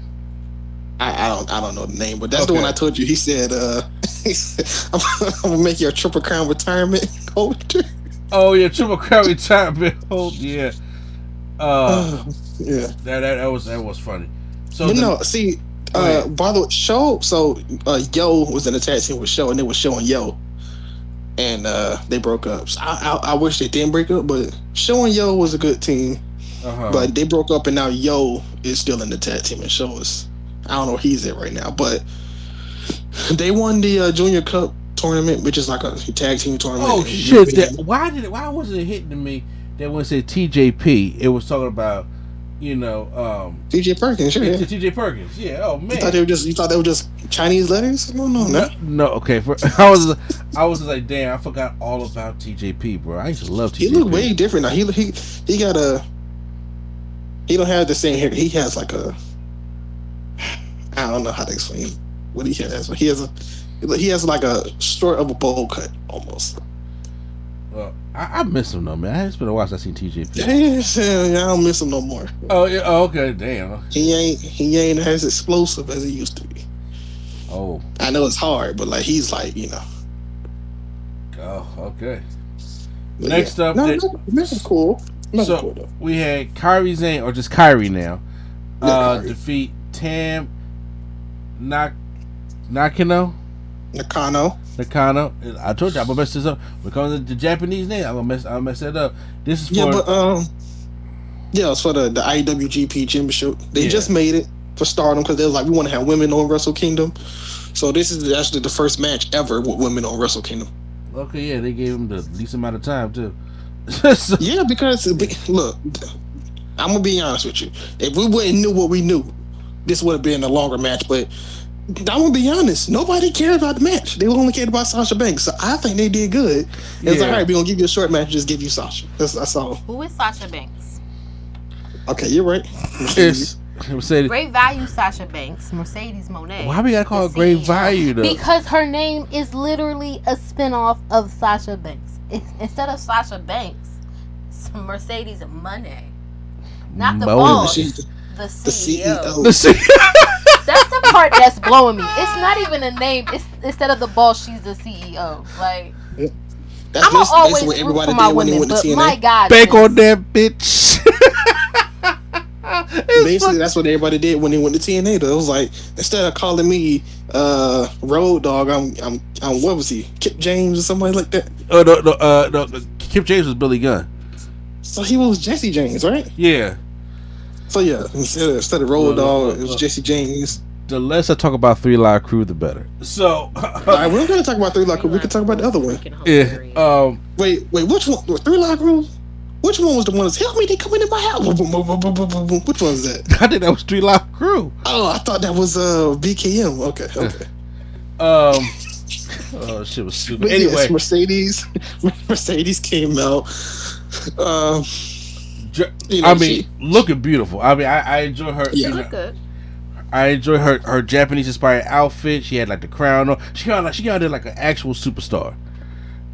I, I don't I don't know the name, but that's the one I told you. He said, uh, <laughs> he said I'm, <laughs> I'm gonna make you a triple crown retirement holder. Oh yeah, Triple Crown retirement hold. Yeah. Uh, <sighs> yeah. that, that that was that was funny. So the- no, see, uh, by the way, Show, so uh, Yo was in a tag team with Show, and it was Show and Yo, and uh, they broke up. So I, I, I wish they didn't break up, but Show and Yo was a good team, uh-huh. but they broke up, and now Yo is still in the tag team, and Show is, I don't know where he's at right now, but they won the uh, Junior Cup tournament, which is like a tag team tournament. Oh shit! That, why did it? Why wasn't it hitting me that when it said TJP? It was talking about, you know, um, TJ Perkins, sure. Yeah. TJ Perkins. Yeah. Oh man. You thought they were just you thought they were just Chinese letters? No, no, no, no. okay. For, <laughs> I was, I was like, damn, I forgot all about TJP, bro. I used to love TJP. He look way different now. He he he got a. He don't have the same hair. He has like a. I don't know how to explain what he has, but he has a. He has like a short of a bowl cut almost. I, I miss him though, man. It's been a while since I seen TJP. I don't miss him no more. Oh yeah. Oh, okay. Damn. He ain't he ain't as explosive as he used to be. Oh. I know it's hard, but like he's like you know. Oh. Okay. but Next yeah. up, no, no, this is cool. Is So cool we had Kairi Sane, or just Kairi now, uh, Kairi. defeat Tam Nak Nakano. Nakano. Nakano. I told you I'm gonna mess this up. Because of the Japanese name, I'm gonna mess. I'm gonna mess that up. This is for Yeah, but um, yeah, it's for the the IWGP Championship. They Yeah. just made it for Stardom because they was like, we want to have women on Wrestle Kingdom. So this is actually the first match ever with women on Wrestle Kingdom. okay. Yeah, they gave him the least amount of time too. <laughs> So- Yeah, because look, I'm gonna be honest with you. If we wouldn't knew what we knew, this would have been a longer match. But I'm gonna be honest, nobody cared about the match. They only cared about Sasha Banks. So I think they did good. It's like, all right, we're gonna give you a short match, just give you Sasha. That's, that's all. Who is Sasha Banks? Okay, you're right. it's Mercedes. Great value, Sasha Banks. Mercedes Monet. Why we gotta call The it great value though? Because her name is literally a spinoff of Sasha Banks. It's, instead of Sasha Banks, it's Mercedes Monet. Not the Monet. boss, the the CEO. CEO. The C- <laughs> That's the part that's blowing me. It's not even a name. It's instead of the boss, she's the CEO. Like That's, I'm that's, always that's what everybody for my did when they women, went to but my God, Bank on that bitch. <laughs> It's Basically, that's what everybody did when they went to TNA. Though it was like instead of calling me uh, Road Dog, I'm I'm I'm what was he? Kip James or somebody like that. Oh no, no, uh, no. Kip James was Billy Gunn. So he was Jesse James, right? Yeah. So yeah, instead of, instead of Road Well, Dog, it was Jesse James. The less I talk about Three Live Crew, the better. So, <laughs> All right, we're not gonna talk about Three Lock Crew. We can talk about the other one. Freaking yeah. hilarious. Um, Wait, wait, which one? Three Lock Crew? Which one was the one that's help me? They coming in my house. Boom, boom, boom, boom, boom, boom, boom, boom. Which one is that? <laughs> I think that was Three Live Crew. Oh, I thought that was uh BKM. Okay, okay. Um, <laughs> oh shit was stupid. But Anyway, yes, Mercedes, Mercedes came out. Um, Ju- you know, I mean, she- looking beautiful. I mean, I, I enjoy her. Yeah. you know, Look good. I enjoy her her Japanese inspired outfit. She had like the crown on. She got like she got there like an actual superstar.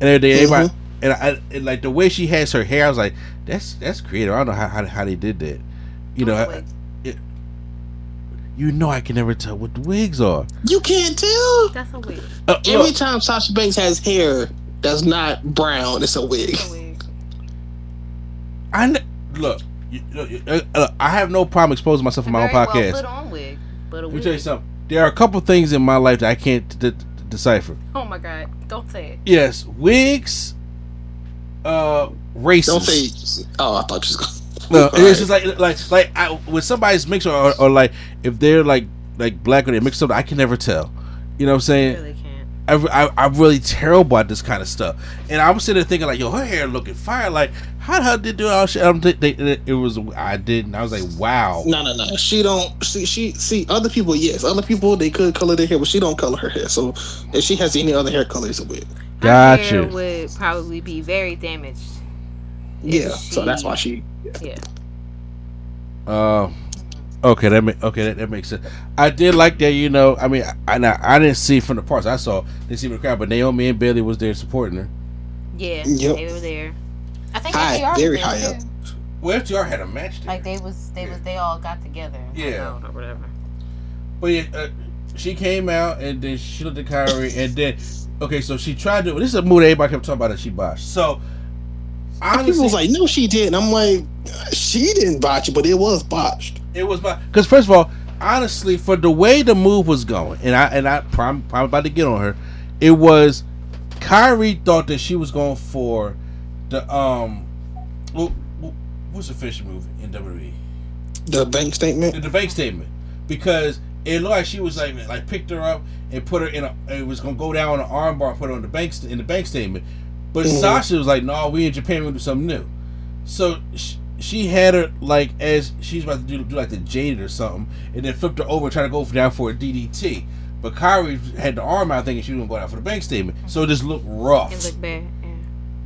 And everything, everybody, and I and like the way she has her hair, I was like, that's that's creative. I don't know how how, how they did that. You know, I- it- you know, I can never tell what the wigs are. you can't tell. That's a wig. Uh, Every look, time Sasha Banks has hair that's not brown, it's a wig. That's a wig. I kn- look. You, you- uh, uh, I have no problem exposing myself on my own podcast. Well put on wig, but a Let me wig. tell you something. There are a couple things in my life that I can't d- d- decipher. Oh my God! Don't say it. Yes, wigs, uh, races. Don't say. Oh, I thought you was going. No, <laughs> it's just like like like I, when somebody's mixed or, or, or like if they're like like black or they're mixed up, I can never tell. You know what I'm saying? Really can't. I, I, I'm really terrible at this kind of stuff, and I'm sitting there thinking like, yo, her hair looking fire. Like, how the hell did do all shit? I'm th- they, they, it was I didn't. I was like, wow. No, no, no. She don't. See, she see other people. Yes, other people they could color their hair, but she don't color her hair. So if she has any other hair colors it's a wig. Her hair Gotcha. would probably be very damaged. if Yeah. So that's why she. Yeah. Uh, okay, that make okay that, that makes sense. I did like that. You know, I mean, I I, I didn't see from the parts I saw. Didn't see from the crowd, but Naomi and Bayley was there supporting her. Yeah. Yep. They were there. I think High, FTR very there, high too. up. Well, FTR had a match there. Like they was they was they all got together. Yeah. Or whatever. But yeah, uh, she came out and then she looked at Kairi and then okay, so she tried to. This is a move that everybody kept talking about that she botched. So honestly, People was like, no, she didn't. I'm like, she didn't botch it, but it was botched. it was botched because first of all, honestly, for the way the move was going, and I and I I'm, I'm about to get on her, it was Kairi thought that she was going for the um, what, what's the fish move in WWE? The bank statement. the bank statement because it looked like she was like like picked her up and put her in a it was gonna go down on an arm bar and put her on the bank st- in the bank statement but Mhm. Sasha was like no we in Japan we're do something new so sh- she had her like as she's about to do, do like the jaded or something and then flipped her over trying to go for down for a DDT but Kairi had the arm out thinking she was gonna go down for the bank statement so it just looked rough It looked bad.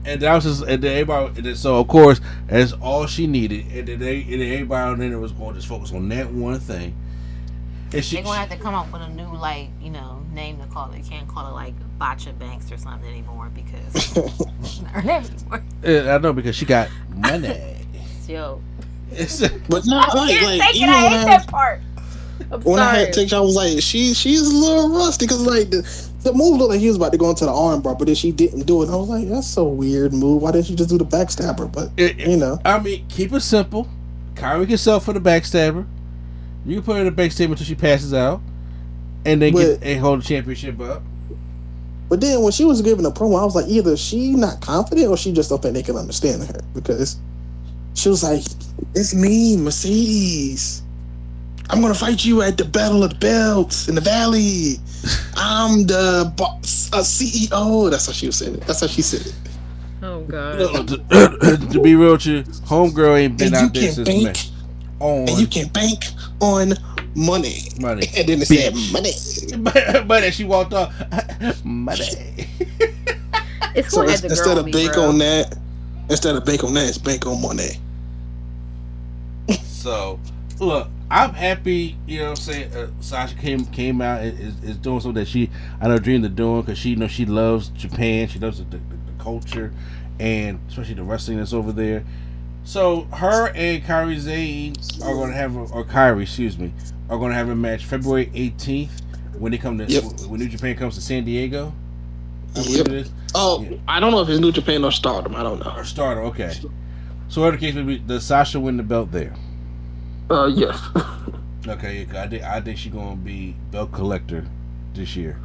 Yeah. and that was just and then everybody and then, so of course that's all she needed and then they and then everybody then was going to just focus on that one thing and she, They're gonna have to come up with a new like you know name to call it. You can't call it like Botcha Banks or something anymore because <laughs> it's not anymore. Yeah, I know because she got money. <laughs> Yo, It's <laughs> But not like, can't like take it. even I when hate I, that part. I'm when I sorry. had TikTok, I was like, she she's a little rusty because like the, the move looked like he was about to go into the arm bar, but then she didn't do it. I was like, that's so weird move. Why didn't she just do the backstabber? But It- you know, I mean, keep it simple. Kairi can sell for the backstabber. You can put her in the backstabber until she passes out, and then get and hold the championship up. but then when she was giving a promo, I was like, either she not confident or she just don't think they can understand her because she was like, it's me, Mercedes. I'm gonna fight you at the Battle of the Belts in the Valley. I'm the boss, uh, CEO. That's how she was saying it. That's how she said it. oh god. to, <coughs> to be real with you, homegirl ain't been And you out there can since bank, On and you can bank on money. money, <laughs> And then it said Bitch. money. but, <laughs> but as she walked off, <laughs> money. It's So gonna instead of me, bank bro. on that, instead of bank on that, it's bank on money. So, look, I'm happy. You know, what I'm saying uh, Sasha came came out and is, is doing something that she I know dreamed of doing because she you know she loves Japan. She loves the, the, the culture and especially the wrestling that's over there. So her and Kairi Sane are going to have a, or Kairi, excuse me, are going to have a match February 18th when they come to Yep. when New Japan comes to San Diego. I Yep. it is. Oh, Yeah. I don't know if it's New Japan or Stardom. I don't know. Or Stardom, okay. So whatever the case may be, does Sasha win the belt there? Uh, yes. Okay, I think I think she's gonna be belt collector this year.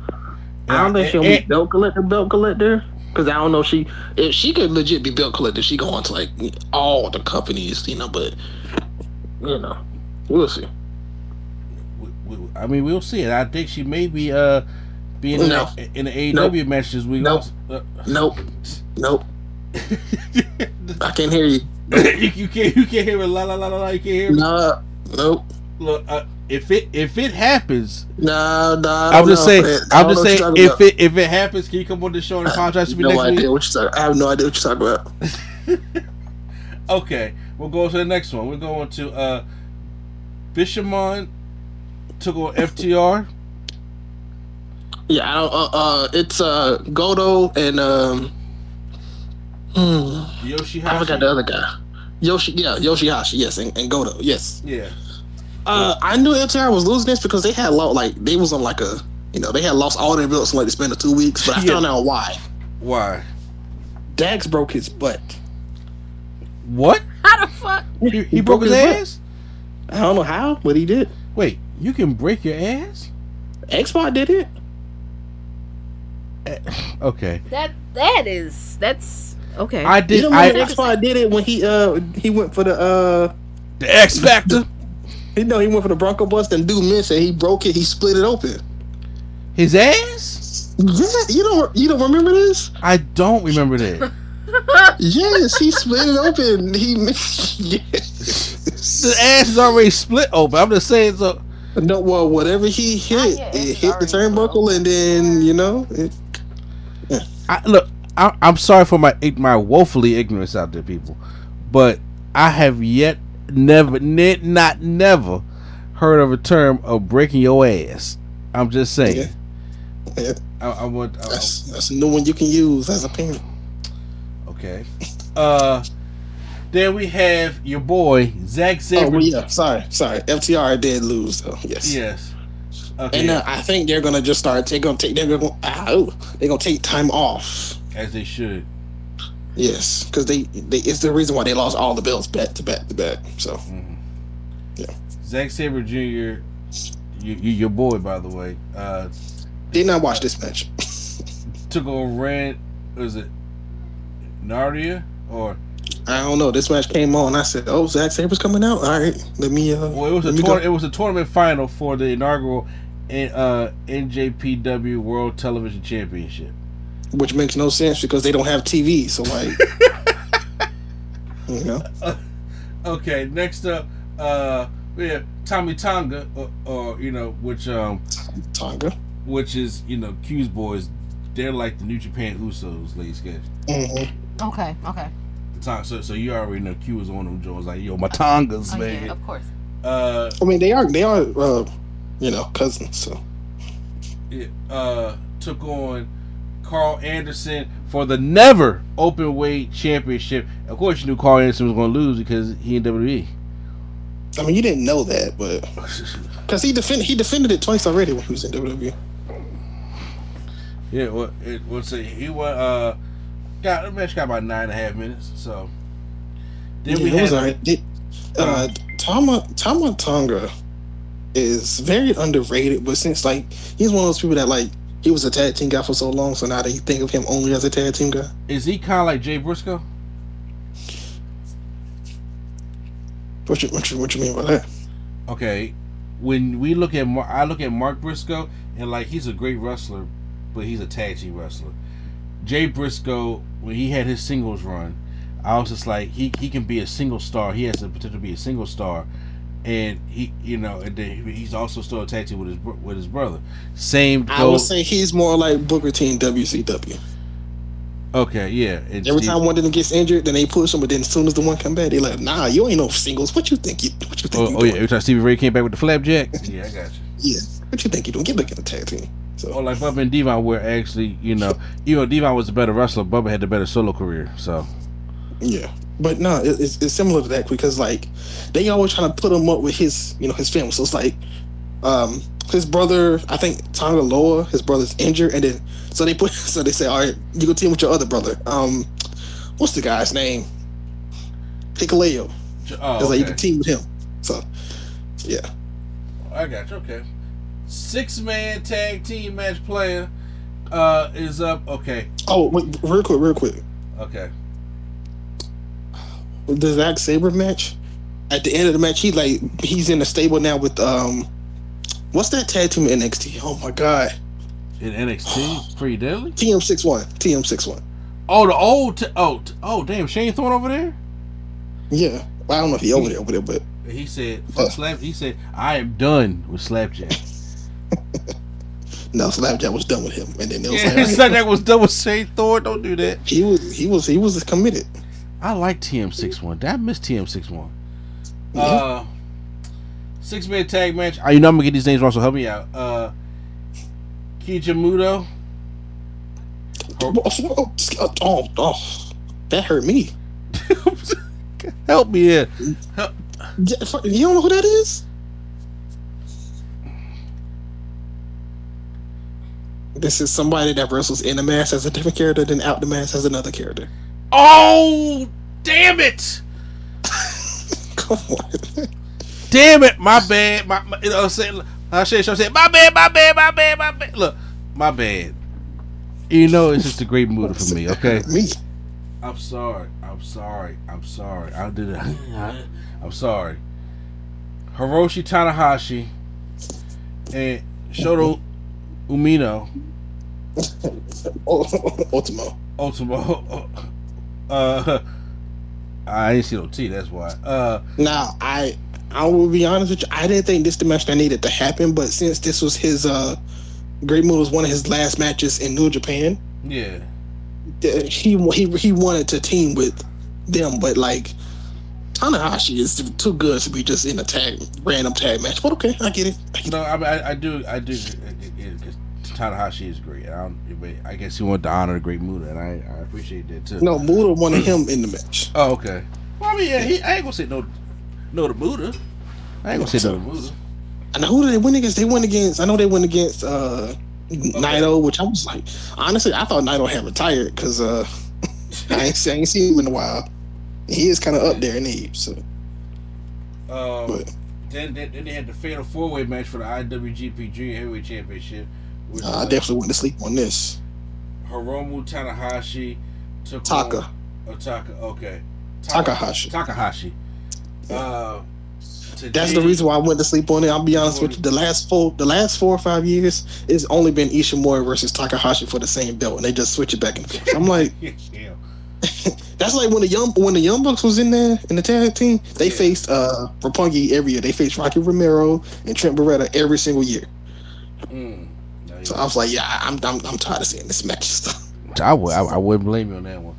I don't think she'll be belt collector, belt collector. Because I don't know if she if she could legit be belt collector, she go on to like all the companies, you know. But you know, we'll see. we- we- I mean, we'll see it. I think she may be uh being in, No. the, in the AEW matches. We Nope. also, uh, Nope, <laughs> nope. I can't hear you. <laughs> you, you can't you can't hear it. La la la la la. You can't hear. me? Nah, nope. Look, uh, if it if it happens, Nah, nah. I'm just saying. I'm just saying. If talking it if it happens, can you come on the show and apologize to me about. next no week? idea what you're talking. I have no idea what you're talking about. <laughs> Okay, we'll go to the next one. We're going to uh Bishamon took on FTR. Yeah, I don't. Uh, uh it's uh Goto and um. Hmm, Yoshihashi. I forgot the other guy. Yoshi, yeah, Yoshihashi, yes, and, and Goto, yes. Yeah. Uh, I knew FTR was losing this because they had lost, like they was on like a, you know, they had lost all their belts in like the span of two weeks. But I Yeah. found out why. Why? Dax broke his butt. What? How the fuck? He, he broke his butt. ass? I don't know how, but he did. Wait, you can break your ass? X Pac did it. Okay. That that is that's okay. I You did. know I when X Pac did it when he uh he went for the uh the X Factor. you know he went for the Bronco Bust and dude Min said he broke it, he split it open. His ass? Yeah, you don't you don't remember this? I don't remember that. <laughs> Yes, he split it open. He <laughs> yes. the ass is already split open. I'm just saying. So No, well, whatever he hit, it hit the turnbuckle, and then you know, it, I look. I, I'm sorry for my my woefully ignorance out there, people, but I have yet never, ne- not never, heard of a term of breaking your ass. I'm just saying. Yeah. Yeah. I, I want. I- that's that's a new one you can use as a parent. Okay. Uh then we have your boy Zack Oh Sabre. well, yeah. Sorry, sorry. FTR did lose though. Yes. Yes. Okay. And uh, I think they're gonna just start. They're gonna take. They're gonna. Ow, they're gonna take time off. As they should. Yes, because they, they. It's the reason why they lost all the belts back to back to back. So Yeah. Zack Sabre Jr. You, you, your boy, by the way, uh, did not watch this match. <laughs> took over Rand. Was it Narita or? I don't know. This match came on. I said, "Oh, Zack Sabre's coming out. All right, let me." Uh, Well, it was a tour- it was a tournament final for the inaugural uh, NJPW World Television Championship. Which makes no sense because they don't have TV. So like, you know, <laughs> Okay, next up, uh, we have Tama Tonga, or, or you know, which um, Tonga. which is you know, Q's boys. They're like the New Japan Usos, ladies. Sketch. Mhm. Okay, okay. The Tong- So, so you already know Q was one of them Jones like, yo, my Tongas, Oh, man. yeah, of course. Uh, I mean, they are they are uh, you know cousins. So it, uh, took on Karl Anderson for the never open weight championship. Of course, you knew Karl Anderson was going to lose because he in WWE. I mean, you didn't know that, but <laughs> because he defended he defended it twice already when he was in. WWE. Yeah, well, it was a, he was uh got the match got about nine and a half minutes. So then Yeah, we it was had alright. Did- uh, Tama Tama Tonga is very underrated, but since like he's one of those people that like he was a tag team guy for so long, so now they think of him only as a tag team guy. is he kind of like Jay Briscoe? What you what you, what you mean by that? Okay, when we look at Mar- I look at Mark Briscoe and like he's a great wrestler, but he's a tag team wrestler. Jay Briscoe, when he had his singles run, I was just like he he can be a single star. He has the potential to be a single star, and he you know and then he's also still a tag team with his with his brother. Same I would say he's more like Booker T in WCW. Okay, yeah. and Every time one of them gets injured, then they push him, but then as soon as the one come back, they like, nah, you ain't no singles. What you think you what you think Oh, you oh yeah, every time Stevie Ray came back with the flapjack. <laughs> yeah, I got you. Yeah. What you think you doing? Get back in the tag team. So Or like Bubba and Devon were actually, you know, even though Devon was the better wrestler, Bubba had the better solo career. So Yeah, but no, it, it's, it's similar to that because like they always trying to put him up with his, you know, his family. So it's like, um, his brother, I think Tonga Loa, his brother's injured, and then so they put, <laughs> so they say, all right, you go team with your other brother. Um, what's the guy's name? Hikuleo. oh, It's like you can team with him. So yeah, I got you. Okay. Six man tag team match player uh is up. Okay. Oh, wait, real quick, real quick. Okay. The Zack Sabre match. At the end of the match, he like he's in the stable now with um, what's that tag team in NXT? Oh my god, In NXT, pretty deadly. TM six one, TM six one. Oh, the old. T- oh, t- oh, damn, Shane Thorne over there. Yeah, well, I don't know if he over there over there, but He said, Uh. slap. He said, I am done with slapjack. <laughs> no, Slapjack was done with him, and then it was <laughs> Yeah, like, slapjack was done with Shane Thorne. Don't do that. he was he was he was committed. I like TM61. Did I miss TM61? Yeah. Uh, six man tag match. Oh, you know I'm gonna get these names wrong, so help me out. Uh, Keiji Muto. Oh, oh, oh, oh, that hurt me. <laughs> Help me here. Yeah, You don't know who that is? This is somebody that wrestles in the mask as a different character, then out the mask as another character. Oh, damn it! <laughs> Come on. Damn it! My bad. My, my you know, I'm saying, I said, I said, my bad, my bad, my bad, my bad. Look, my bad. You know, it's just a great mood for me. Okay. <laughs> Me. I'm sorry. I'm sorry. I'm sorry. I did it. <laughs> I'm sorry. Hiroshi Tanahashi and Shota Umino Ultimo. Ultimo. Uh, <laughs> I didn't see no T. That's why. Uh, Now, I I will be honest with you. I didn't think this the match that needed to happen, but since this was his uh Great Mood was one of his last matches in New Japan, yeah. he he he wanted to team with them, but like Tanahashi is too good to be just in a tag random tag match. But okay, I get it. I get No, I, I, I do. I do. Tanahashi is great. I. But I guess he wanted to honor the great Muda, and I, I appreciate that too. No, Muda wanted him in the match. <clears throat> Oh, okay. Well, I mean, yeah, he, I ain't gonna say no, no to Buddha. I ain't gonna say no to Buddha. And who did they win against? They went against. I know they went against uh Naito, which I was like, honestly, I thought Naito had retired because uh <laughs> I ain't, I ain't seen him in a while. He is kind of up there in age. So Um, But- then, then, then they had the fatal four way match for the IWGP Junior Heavyweight Championship. Uh, I definitely went to sleep on this. Hiromu Tanahashi took Taka. on- oh, Taka. Okay. Takahashi. Takahashi. Uh, to That's the reason why I went to sleep on it. I'll be honest with you. The last four, the last four or five years, it's only been Ishimori versus Takahashi for the same belt, and they just switch it back and forth. I'm <laughs> like, yeah. <laughs> that's like when the young when the Young Bucks was in there in the tag team, they Yeah. faced uh Roppongi every year. They faced Rocky Romero and Trent Beretta every single year. Mm. No, So I was like, yeah, I'm I'm, I'm tired of seeing this match <laughs> stuff. I, would, I, I wouldn't blame you on that one.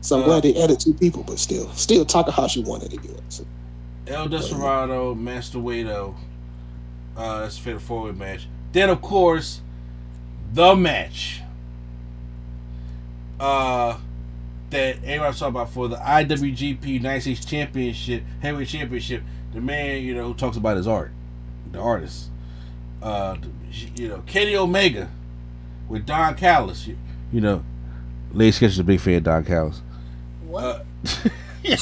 So I'm Uh, glad they added two people, but still, still Takahashi won it again. So, El Desperado, Master Wato. Uh, that's a fatal four way match. Then, of course, the match. Uh, that everybody's talking about for the IWGP United States Championship, Heavyweight Championship. The man, you know, who talks about his art, the artist. Uh, you know, Kenny Omega with Don Callis. You, you know, Lady Sketch is a big fan of Don Callis. What? Uh, <laughs>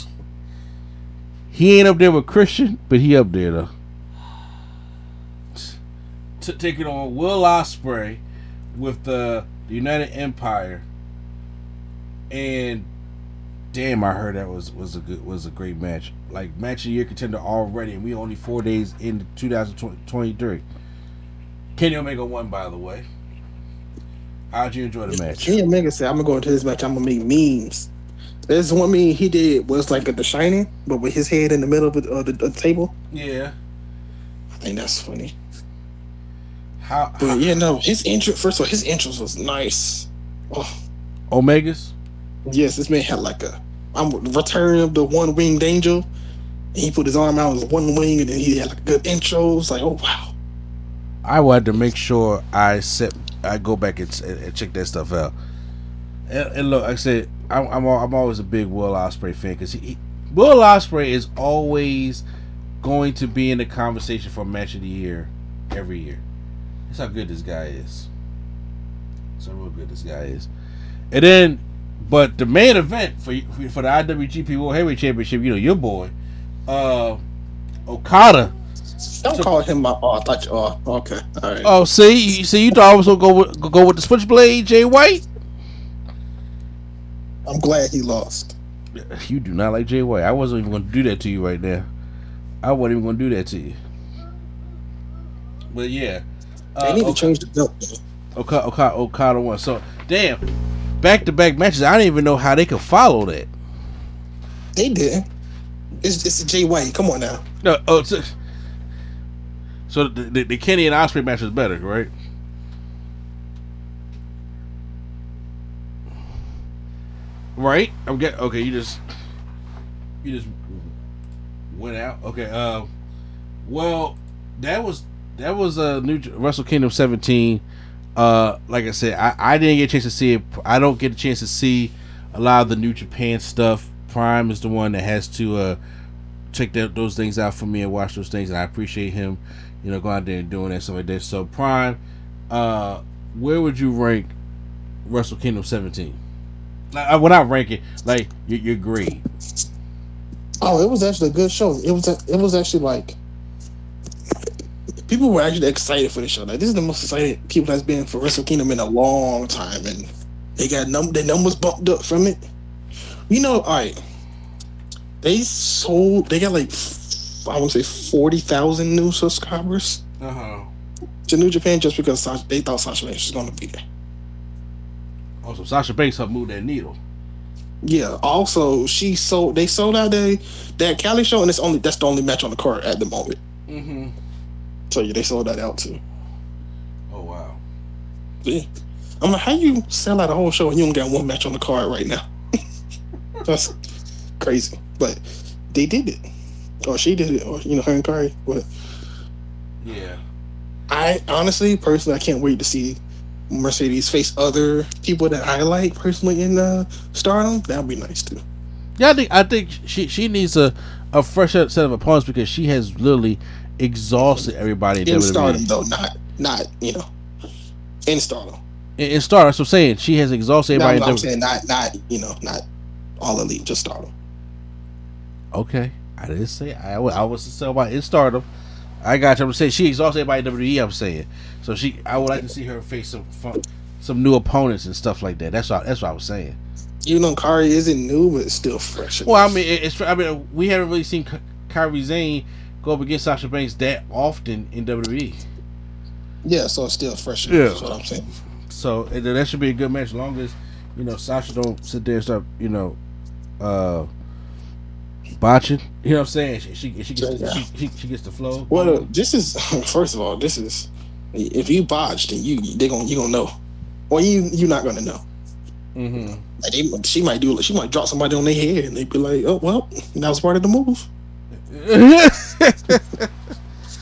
he ain't up there with Christian, but he up there though. T- taking on Will Ospreay with the, the United Empire, and damn, I heard that was was a good was a great match. Like match of the year contender already, and we only four days into 2023. Kenny Omega won, by the way. How'd you enjoy the match? Kenny Omega said, "I'm gonna go into this match. I'm gonna make memes." There's one meme he did was like The Shining, but with his head in the middle of the, the, the table. Yeah. I think that's funny. How, But yeah, no, his intro. First of all, his intros was nice. Oh, Omegas? yes, this man had like a I'm return of the one winged angel. And he put his arm out with one wing, and then he had like a good intro. It was like, oh wow. I wanted to make sure I set I go back and, and check that stuff out. And, and look, like I said I'm I'm, I'm always a big Will Ospreay fan because he, he Will Ospreay is always going to be in the conversation for match of the year every year. That's how good this guy is. How real good this guy is. And then, but the main event for for the IWGP World Heavyweight Championship, you know, your boy, uh, Okada. Don't call him my. Oh, I thought you. Oh, okay, all right. Oh, see, you see, you thought I was gonna go with go with the Switchblade, Jay White. I'm glad he lost. You do not like Jay White. I wasn't even gonna do that to you right now. I wasn't even gonna do that to you. But yeah, They uh, need to change the belt. Okada, Okada, Okada won. So damn, back to back matches. I didn't even know how they could follow that. They did. It's it's Jay White. Come on now. No, oh, so, so the, the, the Kenny and Ospreay match is better, right? Right? I'm get okay. You just you just went out. Okay. Uh, well, that was that was a uh, new Wrestle Kingdom 17. Uh, like I said, I, I didn't get a chance to see it. I don't get a chance to see a lot of the New Japan stuff. Prime is the one that has to uh check that, those things out for me and watch those things, and I appreciate him, you know, going out there and doing that stuff like that. So Prime, uh, where would you rank Wrestle Kingdom 17? Like, I rank it? like your, your grade. Oh, it was actually a good show. It was it was actually like people were actually excited for the show. Like this is the most excited people that's been for Wrestle Kingdom in a long time, and they got num their numbers bumped up from it. You know, all right. They sold. They got like I want to say forty thousand new subscribers Uh huh. to New Japan just because Sasha, they thought Sasha Banks was going to be there. Also, Sasha Banks helped move that needle. Yeah. Also, she sold. They sold out they that Cali show, and it's only that's the only match on the card at the moment. Mm-hmm. So yeah, they sold that out too. Oh wow. Yeah. I'm like, how you sell out a whole show and you only got one match on the card right now? <laughs> That's crazy. But they did it. Or she did it, or you know, her and Kairi. But Yeah. I honestly, personally, I can't wait to see Mercedes face other people that I like personally in uh Stardom. That would be nice too. Yeah, I think I think she she needs a a fresh set of opponents because she has literally exhausted everybody in, In WWE. stardom though, not not you know, in stardom. In, in Stardom, that's what I'm saying. She has exhausted everybody. no, in I'm WWE. saying not not you know not all elite, just stardom. Okay, I didn't say I, I was to say about in Stardom. I got you. I'm saying she exhausted everybody WWE. I'm saying so. She I would like to see her face some fun, some new opponents and stuff like that. That's what that's what I was saying. You know, Kairi isn't new, but it's still fresh. Well, I mean, it's I mean we haven't really seen Ky- Kairi Sane go up against Sasha Banks that often in WWE. yeah, so it's still fresh. Yeah. That's what I'm saying. So that should be a good match, as long as you know Sasha don't sit there and start you know uh botching. You know what I'm saying? She she, she gets Yeah. she, she, she gets the flow. Well, this is <laughs> first of all, this is if you botched, then you they gonna you gonna know, or you you're not gonna know. hmm Like they, she might do she might drop somebody on their head, and they be like, oh well, that was part of the move. <laughs>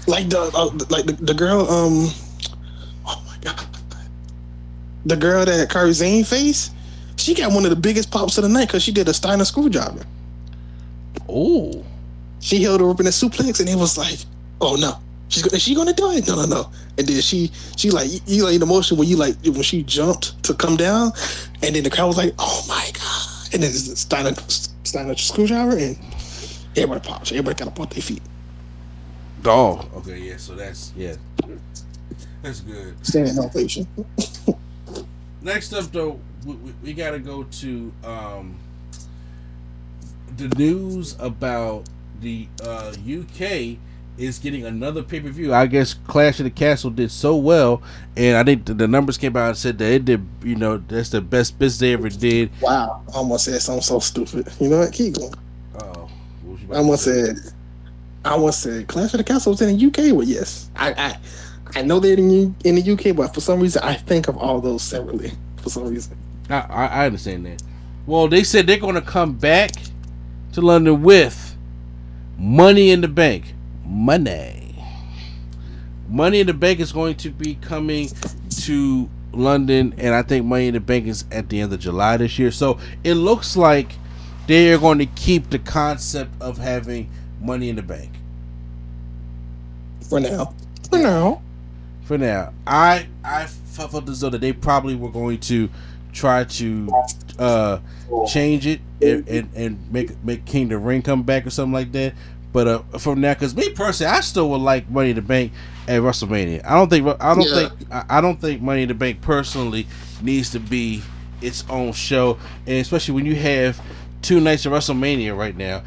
Like the uh, like the, the girl, um, oh my god, the girl that Kairi Sane face, she got one of the biggest pops of the night because she did a Steiner screwdriver. Oh, She held her up in a suplex, and it was like, oh no, she's gonna, is she gonna do it? No, no, no. And then she, she like, you, you like the motion when you like when she jumped to come down, and then the crowd was like, oh my god, and then it's Steiner, Steiner screwdriver, and everybody popped. Everybody kind of put their feet. oh, okay, yeah. So that's yeah, that's good. Standing ovation. Next up, though, we, we, we got to go to um, the news about the uh, UK is getting another pay per view. I guess Clash of the Castle did so well, and I think the, the numbers came out and said that it did. You know, that's the best business they ever did. Wow, I almost said something so stupid. You know what? Keep going. Oh, what was you about I almost say? said, I almost said Clash of the Castle was in the UK. Well, yes, I, I, I know they're in, in the UK, but for some reason I think of all those separately. For some reason, I, I, I understand that. Well, they said they're going to come back to London with Money in the Bank. Money. Money in the Bank is going to be coming to London, and I think Money in the Bank is at the end of July this year. So it looks like they are going to keep the concept of having Money in the Bank. for now, for now, for now. I I felt as though that they probably were going to try to uh change it and, and, and make make King the Ring come back or something like that. But uh, from now, because me personally, I still would like Money in the Bank at WrestleMania. I don't think I don't Yeah. think I I don't think Money in the Bank personally needs to be its own show, and especially when you have two nights of WrestleMania right now.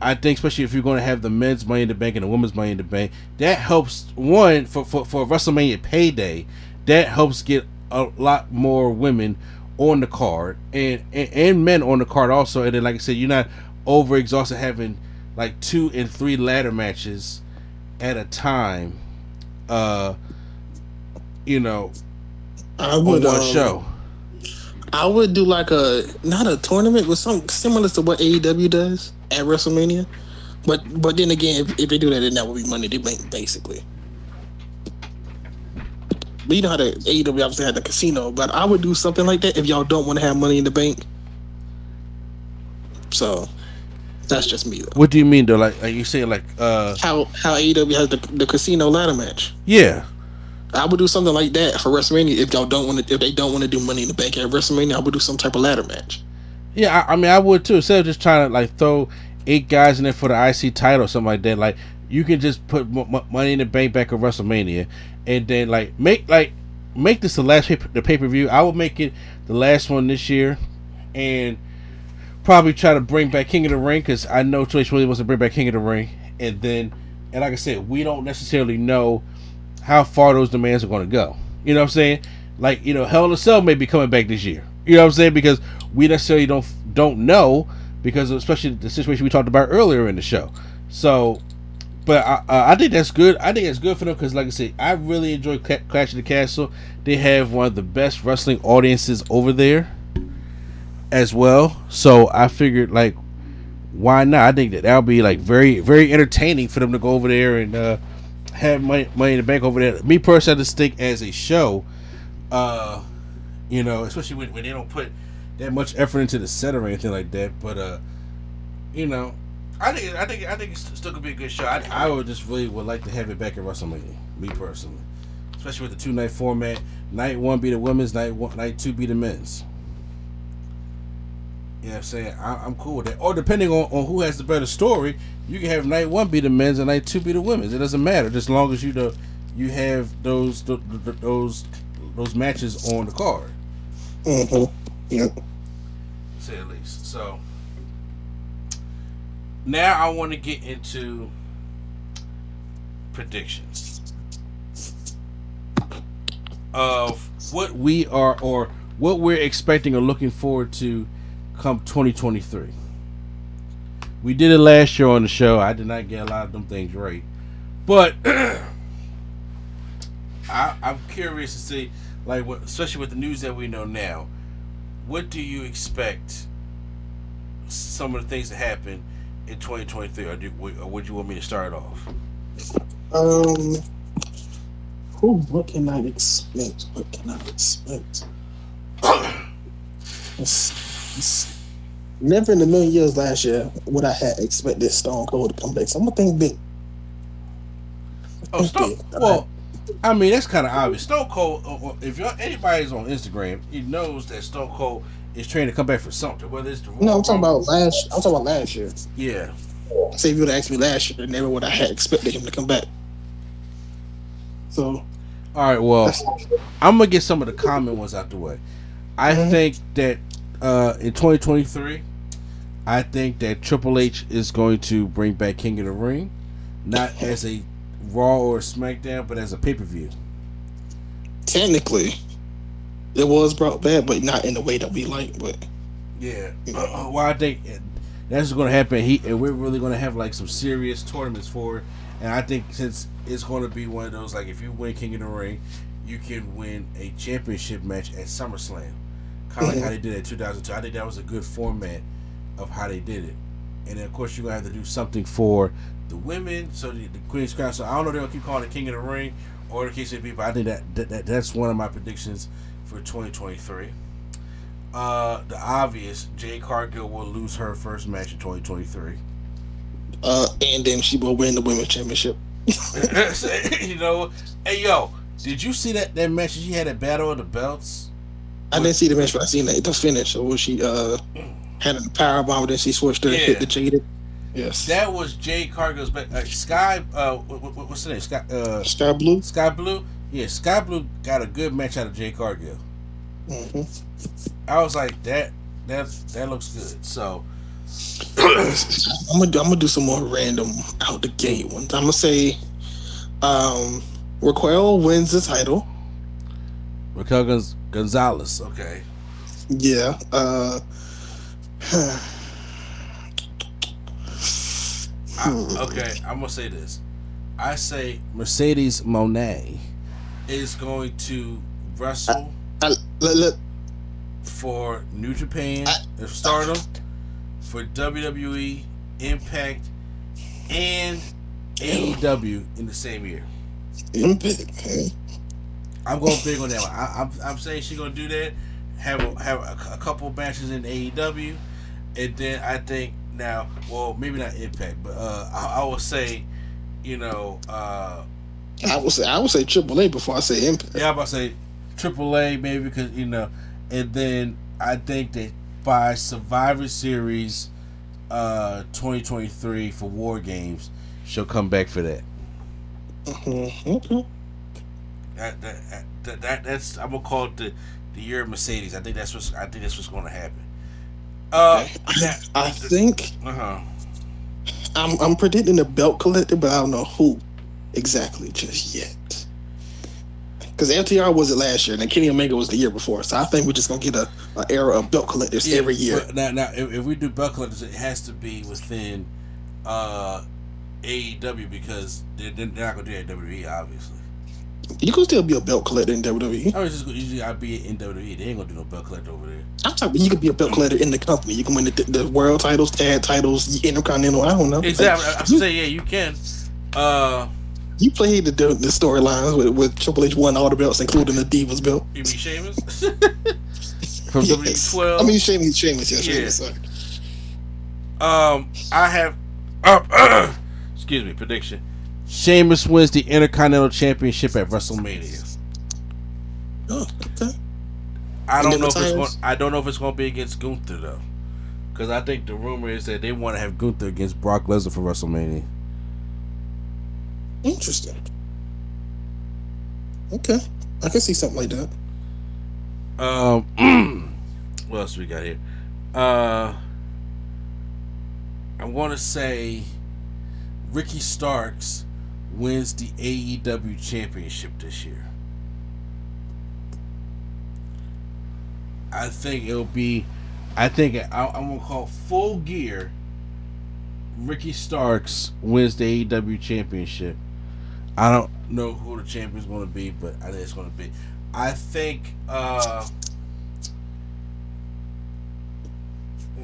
I think especially if you're going to have the men's Money in the Bank and the women's Money in the Bank, that helps one for for, for WrestleMania payday. That helps get a lot more women on the card and, and and men on the card also. And then like I said, you're not over exhausted having like two and three ladder matches at a time. Uh, you know, I on would one um, show. I would do like a not a tournament, but something similar to what AEW does at WrestleMania. But but then again, if, if they do that, then that would be money they make basically. You know how the AEW obviously had the casino, but I would do something like that if y'all don't want to have money in the bank. So that's just me though. What do you mean though? Like, are you saying like, uh, How how AEW has the, the casino ladder match. yeah, I would do something like that for WrestleMania if y'all don't want to if they don't want to do money in the bank at WrestleMania. I would do some type of ladder match. Yeah, I, I mean, I would too. Instead of just trying to like throw eight guys in there for the IC title or something like that, like you can just put m- m- money in the bank back at WrestleMania, and then like make like make this the last pay- the pay per view. I will make it the last one this year, and probably try to bring back King of the Ring because I know Trish really wants to bring back King of the Ring, and then and like I said, we don't necessarily know how far those demands are going to go. You know what I'm saying? Like you know, Hell in a Cell may be coming back this year. You know what I'm saying? Because we necessarily don't don't know because especially the situation we talked about earlier in the show. So, but I, uh, I think that's good. I think it's good for them because, like I said, I really enjoy Cla- Clash of the Castle. They have one of the best wrestling audiences over there as well. So I figured like why not? I think that that'll be like very very entertaining for them to go over there and uh, have money, money in the bank over there. Me personally, I just think as a show, uh, you know, especially when, when they don't put that much effort into the set or anything like that. But uh, you know, I think I think I think it's still gonna be a good show. I, I would just really would like to have it back at WrestleMania, me personally, especially with the two night format. Night one be the women's, night one, night two be the men's. You know what I'm saying? I, I'm cool with that. Or depending on, on who has the better story, you can have night one be the men's and night two be the women's. It doesn't matter, just as long as you know you have those th- th- those those matches on the card. Mm-hmm. Yep. say at least. So now I want to get into predictions of what we are or what we're expecting or looking forward to come 2023. We did it last year on the show. I did not get a lot of them things right, but <clears throat> I, I'm curious to see, like, what, especially with the news that we know now what do you expect some of the things to happen in 2023 or, do, or would you want me to start off Um. Ooh, what can I expect? What can I expect? <coughs> It's, it's never in a million years last year would I have expected Stone Cold to come back. So I'm gonna think big. oh stone well i mean that's kind of obvious stone cold uh, uh, if you're, anybody's on instagram he knows that stone cold is trying to come back for something whether it's the No, I'm talking about last. I'm talking about last year. yeah Say if you would have asked me last year, never would I have expected him to come back. So all right well i'm gonna get some of the common ones out the way i Mhm. think that uh in 2023 i think that triple h is going to bring back king of the ring not as a raw or smackdown but as a pay-per-view technically, it was brought back, but not in the way that we like. But Yeah. Uh, well, I think that's going to happen. He and we're really going to have like some serious tournaments for it. And I think since it's going to be one of those like if you win King of the Ring, you can win a championship match at SummerSlam, kind of like how they did it in 2002. I think that was a good format of how they did it. And then of course you're gonna have to do something for the women, so the, the Queen's Crown. So I don't know if they'll keep calling it King of the Ring or the case may be, but I think that, that, that that's one of my predictions for 2023. Uh, the obvious, Jade Cargill will lose her first match in 2023. uh, and then she will win the women's championship. <laughs> <laughs> you know, hey yo, did you see that that match she had a Battle of the Belts? I didn't see the match, but I seen that the finish. So when she uh had a power bomb, then she switched to Yeah. hit the jaded. Yes. That was Jade Cargill's But Uh, Sky, uh, what, what, what's the name? Sky, uh, Skye Blue. Skye Blue. Yeah, Skye Blue got a good match out of Jade Cargill. hmm I was like, that that that looks good. So <coughs> I'm gonna I'm gonna do some more random out the gate ones. I'm gonna say, um, Raquel wins the title. Raquel Gonz- Gonzalez. Okay. Yeah. Uh, I, <sighs> okay, I'm gonna say this. I say Mercedes Moné is going to wrestle I, look, look, for New Japan, Stardom, for WWE, Impact, and AEW in the same year. Impact. I'm going big on that one. I, I'm, I'm saying she's gonna do that. Have a, have a, a couple matches in AEW, and then I think now, well, maybe not Impact, but uh, I, I will say, you know, uh, I would say I would say Triple A before I say Impact. yeah, I'm about to say AAA maybe because you know, and then I think that by Survivor Series, uh, 2023 for War Games, she'll come back for that. Mhm, Okay. That, that, that, that that's I'm gonna call it the the year of Mercedes. I think that's what's I think that's what's gonna happen. Uh, I think uh huh. I'm I'm predicting the belt collector, but I don't know who exactly just yet. Because FTR was it last year, and then Kenny Omega was the year before. So I think we're just gonna get a, a era of belt collectors every year. Now, now if, if we do belt collectors, it has to be within uh AEW because they're, they're not gonna do that WWE, obviously. You can still be a belt collector in WWE. I was just usually I'd be in WWE. They ain't gonna do no belt collector over there. I'm talking. You could be a belt collector in the company. You can win the, the world titles, tag titles, intercontinental. I don't know. Exactly. Like, I you, say yeah, you can. Uh, you played the the, the storylines with, with Triple H won all the belts, including the Divas belt. you mean Sheamus <laughs> from Yes. W12? I mean, Sheamus, Sheamus, yeah, Yeah. Sheamus. Sorry. Um, I have. Uh, excuse me. Prediction. Sheamus wins the Intercontinental Championship at WrestleMania. Oh, okay. I don't then know if it's going. I don't know if it's going to be against Gunther though, Because I think the rumor is that they want to have Gunther against Brock Lesnar for WrestleMania. Interesting. Okay, I can see something like that. Um, <clears throat> what else we got here? Uh, I want to say Ricky Starks wins the AEW Championship this year. I think it'll be. I think I, I'm gonna call full gear. Ricky Starks wins the AEW Championship. I don't know who the champion's going to be, but I think it's going to be. I think uh,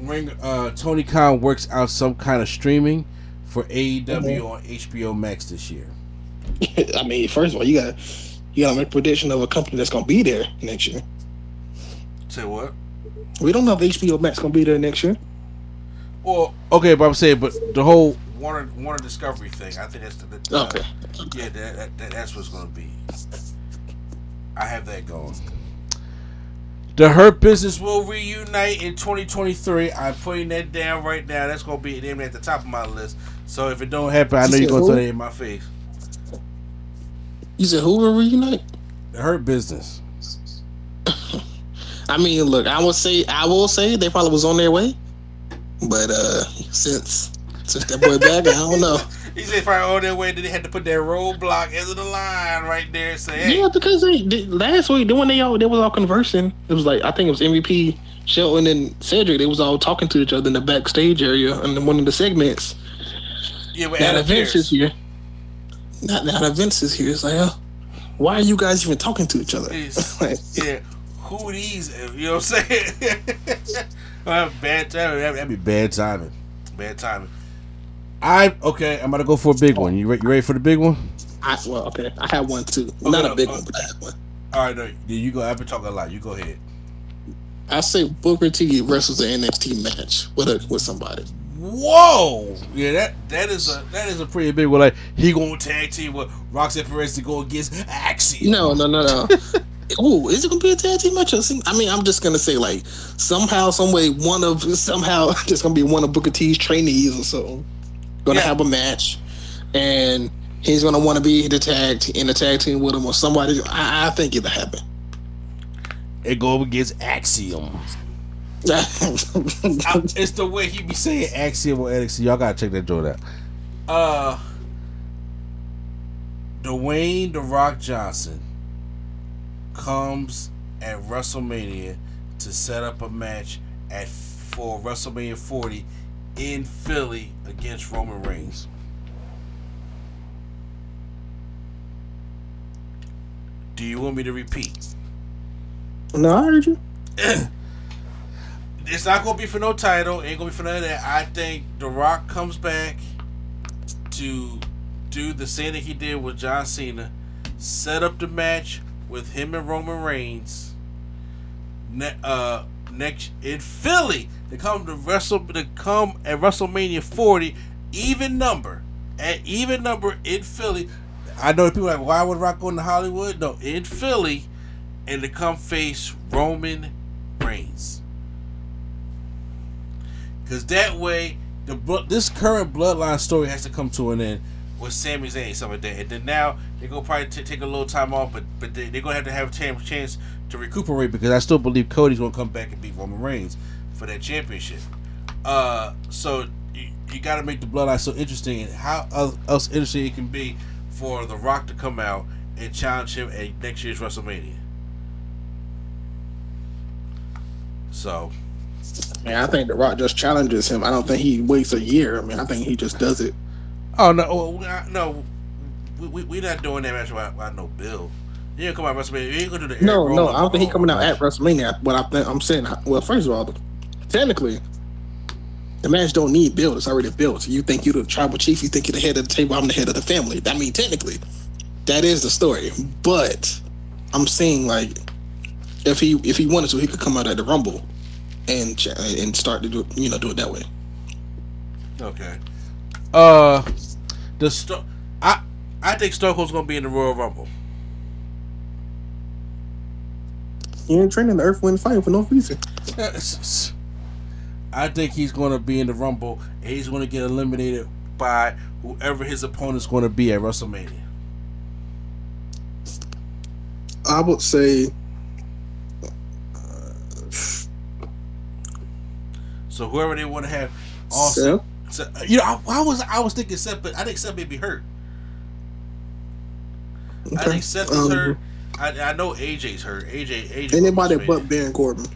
Ring uh, Tony Khan works out some kind of streaming for AEW Mhm. on HBO Max this year. <laughs> I mean, first of all, you got you got to make a prediction of a company that's gonna be there next year. Say what? We don't know if HBO Max gonna be there next year. Well, Okay, but I'm saying, but the whole Warner Warner Discovery thing. I think that's the, the Okay. Yeah, that, that, that that's what's going to be. I have that going. the Hurt Business will reunite in 2023. I'm putting that down right now. That's going to be named at the top of my list. So if it don't happen. I know You you're gonna who? throw say in my face, You said who will reunite? the Hurt Business. <laughs> I mean, look, I will say, I will say they probably was on their way, but uh since since that boy back, I don't know. <laughs> he said probably all their way. Then they had to put that roadblock into the line right there. Say, hey, Yeah, because they, they last week, then when they all they was all conversing, it was like I think it was MVP Shelton and Cedric. They was all talking to each other in the backstage area and in one of the segments. yeah, Now Adam that Vince is here. Now that Vince is here, it's like, uh, why are you guys even talking to each other? <laughs> Like, yeah, who are these? You know what I'm saying? <laughs> bad timing. That'd be bad timing. bad timing. I okay. I'm gonna go for a big one. You, re- you ready for the big one? I, well, okay, I had one too. Not a big uh, one, but I had one. All right, no, you go. I've been talking a lot. You go ahead. I say Booker T wrestles an NXT match with a with somebody. Whoa! Yeah, that that is a that is a pretty big one. Like he gonna tag team with Roxanne Perez to go against Axiom. No, no, no, no. <laughs> Oh, is it gonna be a tag team match? I mean, I'm just gonna say like somehow, some way, one of somehow <laughs> just gonna be one of Booker T's trainees or so. Gonna Yeah. have a match, and he's gonna want to be the tag in the tag team with him or somebody. I, I think it'll happen. It go up against Axiom. <laughs> I- it's the way he be saying. Saying Axiom or NXT. Y'all gotta check that joint out. Uh, Dwayne the Rock Johnson comes at WrestleMania to set up a match at for WrestleMania 40 in Philly against Roman Reigns. Do you want me to repeat? no, I heard you. It's not gonna be for no title. Ain't gonna be for none of that. I think The Rock comes back to do the same thing he did with John Cena. Set up the match with him and Roman Reigns. Uh, next in Philly, they come to wrestle. To come at WrestleMania 40, even number at even number in Philly. I know people are like, why would Rock go into Hollywood? No, in Philly, and to come face Roman Reigns. Cause that way, the this current bloodline story has to come to an end with Sami Zayn stuff like that. And then now they're gonna probably t- take a little time off, but but they, they're gonna have to have a chance to recuperate because I still believe Cody's gonna come back and beat Roman Reigns for that championship. Uh, so you, you got to make the bloodline so interesting, and how else- interesting it can be for The Rock to come out and challenge him at next year's WrestleMania. So. Man, I think The Rock just challenges him. I don't think he waits a year. I mean, I think he just does it. Oh no, I- no, we we we not doing that match without, without no Bill. You ain't come out WrestleMania. You ain't gonna do the No, no, I don't think he's coming out at WrestleMania. But I think I'm saying, well, first of all, technically, the match don't need build. It's already built. You think you're the tribal chief? You think you're the head of the table? I'm the head of the family. I mean, technically, that is the story. But I'm saying like, if he if he wanted to, he could come out at the Rumble and ch- and start to do you know do it that way. Okay. Uh, the Sto- I I think Stone Cold's gonna be in the Royal Rumble. He ain't training the Earth Wind Fire for no reason. <laughs> I think he's going to be in the Rumble and he's going to get eliminated by whoever his opponent's going to be at WrestleMania. I would say So whoever they want to have, also, so, you know, I, I was I was thinking Seth, but I think Seth may be hurt. I think Seth is Um, hurt. I, I know AJ's hurt. AJ, AJ. Anybody but Baron Corbin.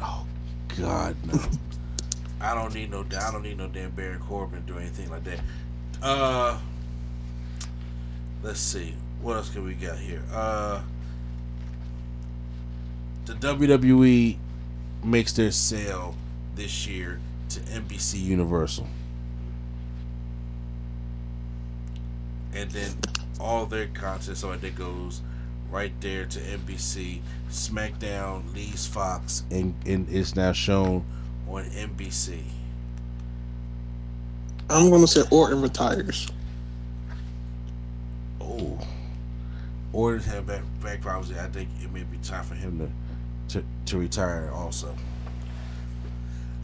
Oh God, no! <laughs> I don't need no. I don't need no damn Baron Corbin do anything like that. Uh, let's see. What else can we got here? Uh, the WWE makes their sale this year to NBC Universal, and then all their content so that goes right there to NBC. SmackDown leaves Fox and, and is now shown on NBC. I'm gonna say Orton retires. Oh, Orton's had back back problems. I think it may be time for him to to, to retire also.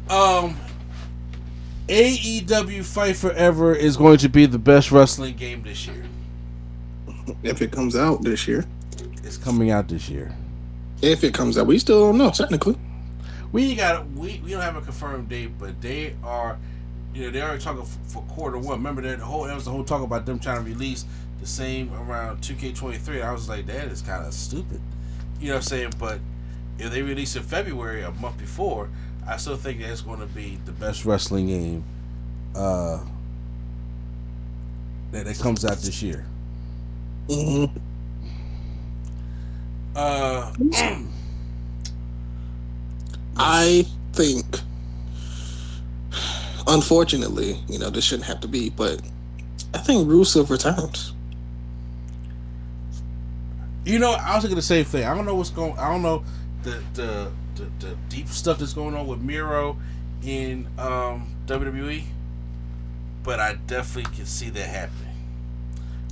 Um, AEW Fight Forever is going to be the best wrestling game this year. <laughs> If it comes out this year. It's coming out this year. If it comes out, we still don't know technically. We got we we don't have a confirmed date, but they are, you know, they already talking f- for quarter one. Remember that the whole that was the whole talk about them trying to release the same around two K twenty three. I was like, that is kind of stupid, you know what I'm saying? But if they release in February, a month before, I still think that's going to be the best wrestling game, uh, that that comes out this year. Mm-hmm. Uh, <clears throat> I think, unfortunately, you know, this shouldn't have to be, but I think Rusev returns. You know, I was the same thing. I don't know what's going. I don't know the the the, the deep stuff that's going on with Miro in um, WWE, but I definitely can see that happening.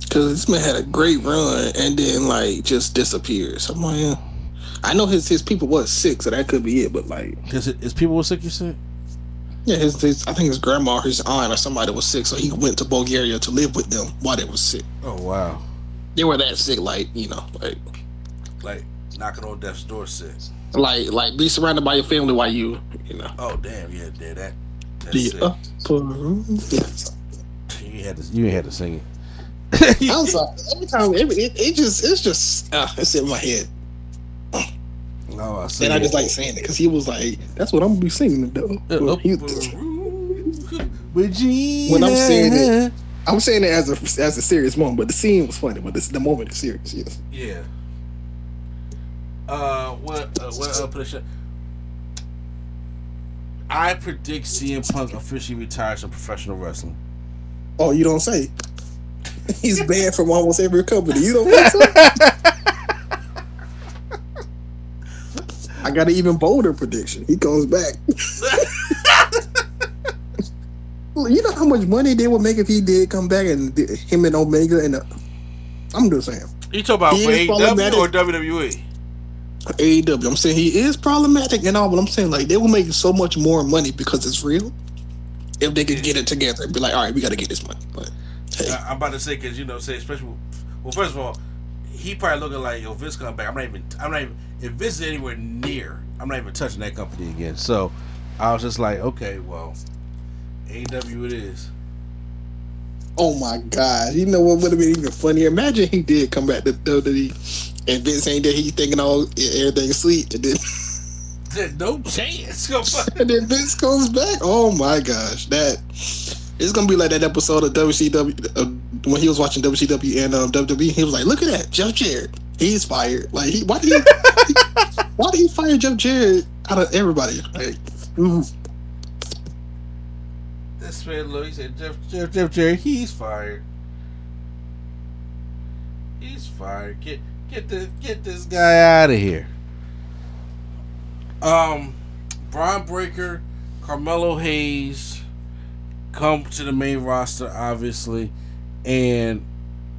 Because this man had a great run and then, like, just disappears. I'm like, yeah. I know his his people was sick, so that could be it, but, like, his is people with sick? You said? yeah, his, his I think his grandma, his aunt, or somebody was sick, so he went to Bulgaria to live with them while they was sick. Oh wow! They were that sick, like, you know, like, Like knocking on death's door, sick. like, like be surrounded by your family while you, you know. Oh damn! Yeah, yeah that. That's The sick. upper room. Yeah. You had to. You had to sing it. <laughs> I'm sorry. Every time, every, it, it just, it's just, uh, it's in my head. No, I see. And I just like saying it because he was like, "That's what I'm gonna be singing though." Well, he- Regina. when I'm saying it, I'm saying it as a as a serious moment, but the scene was funny, but this, the moment is serious. Yes. Yeah. Uh, what? Uh, what? Uh, prediction? I predict CM Punk officially retires from professional wrestling. Oh, you don't say. <laughs> He's banned from almost every company. You don't think so? <laughs> I got an even bolder prediction. He comes back. <laughs> you know how much money they would make if he did come back and did- him and Omega and the, I'm just saying. You talk about He AEW or WWE? AEW. I'm saying he is problematic and all, but I'm saying like they will make so much more money because it's real. If they could get it together and be like, all right, we got to get this money. But hey, I, I'm about to say because you know, say especially. Well, first of all, he probably looking like yo, Vince come back. I'm not even. I'm not even. If Vince is anywhere near, I'm not even touching that company again. So, I was just like, okay, well, AEW it is. oh my god, you know what would have been even funnier? Imagine he did come back to WWE and Vince ain't there. He thinking all everything sweet, and then There's no chance. <laughs> And then Vince comes back. Oh my gosh, that it's gonna be like that episode of WCW uh, when he was watching WCW and um, WWE. He was like, "Look at that, Jeff Jarrett. He's fired. Like, he why did he, <laughs> why did he fire Jeff Jarrett out of everybody? Like, mm, This man, look, he said Jeff, Jeff, Jeff Jerry, he's fired. He's fired. Get, get the, get this guy out of here. Um, Bron Breakker, Carmelo Hayes, come to the main roster, obviously, and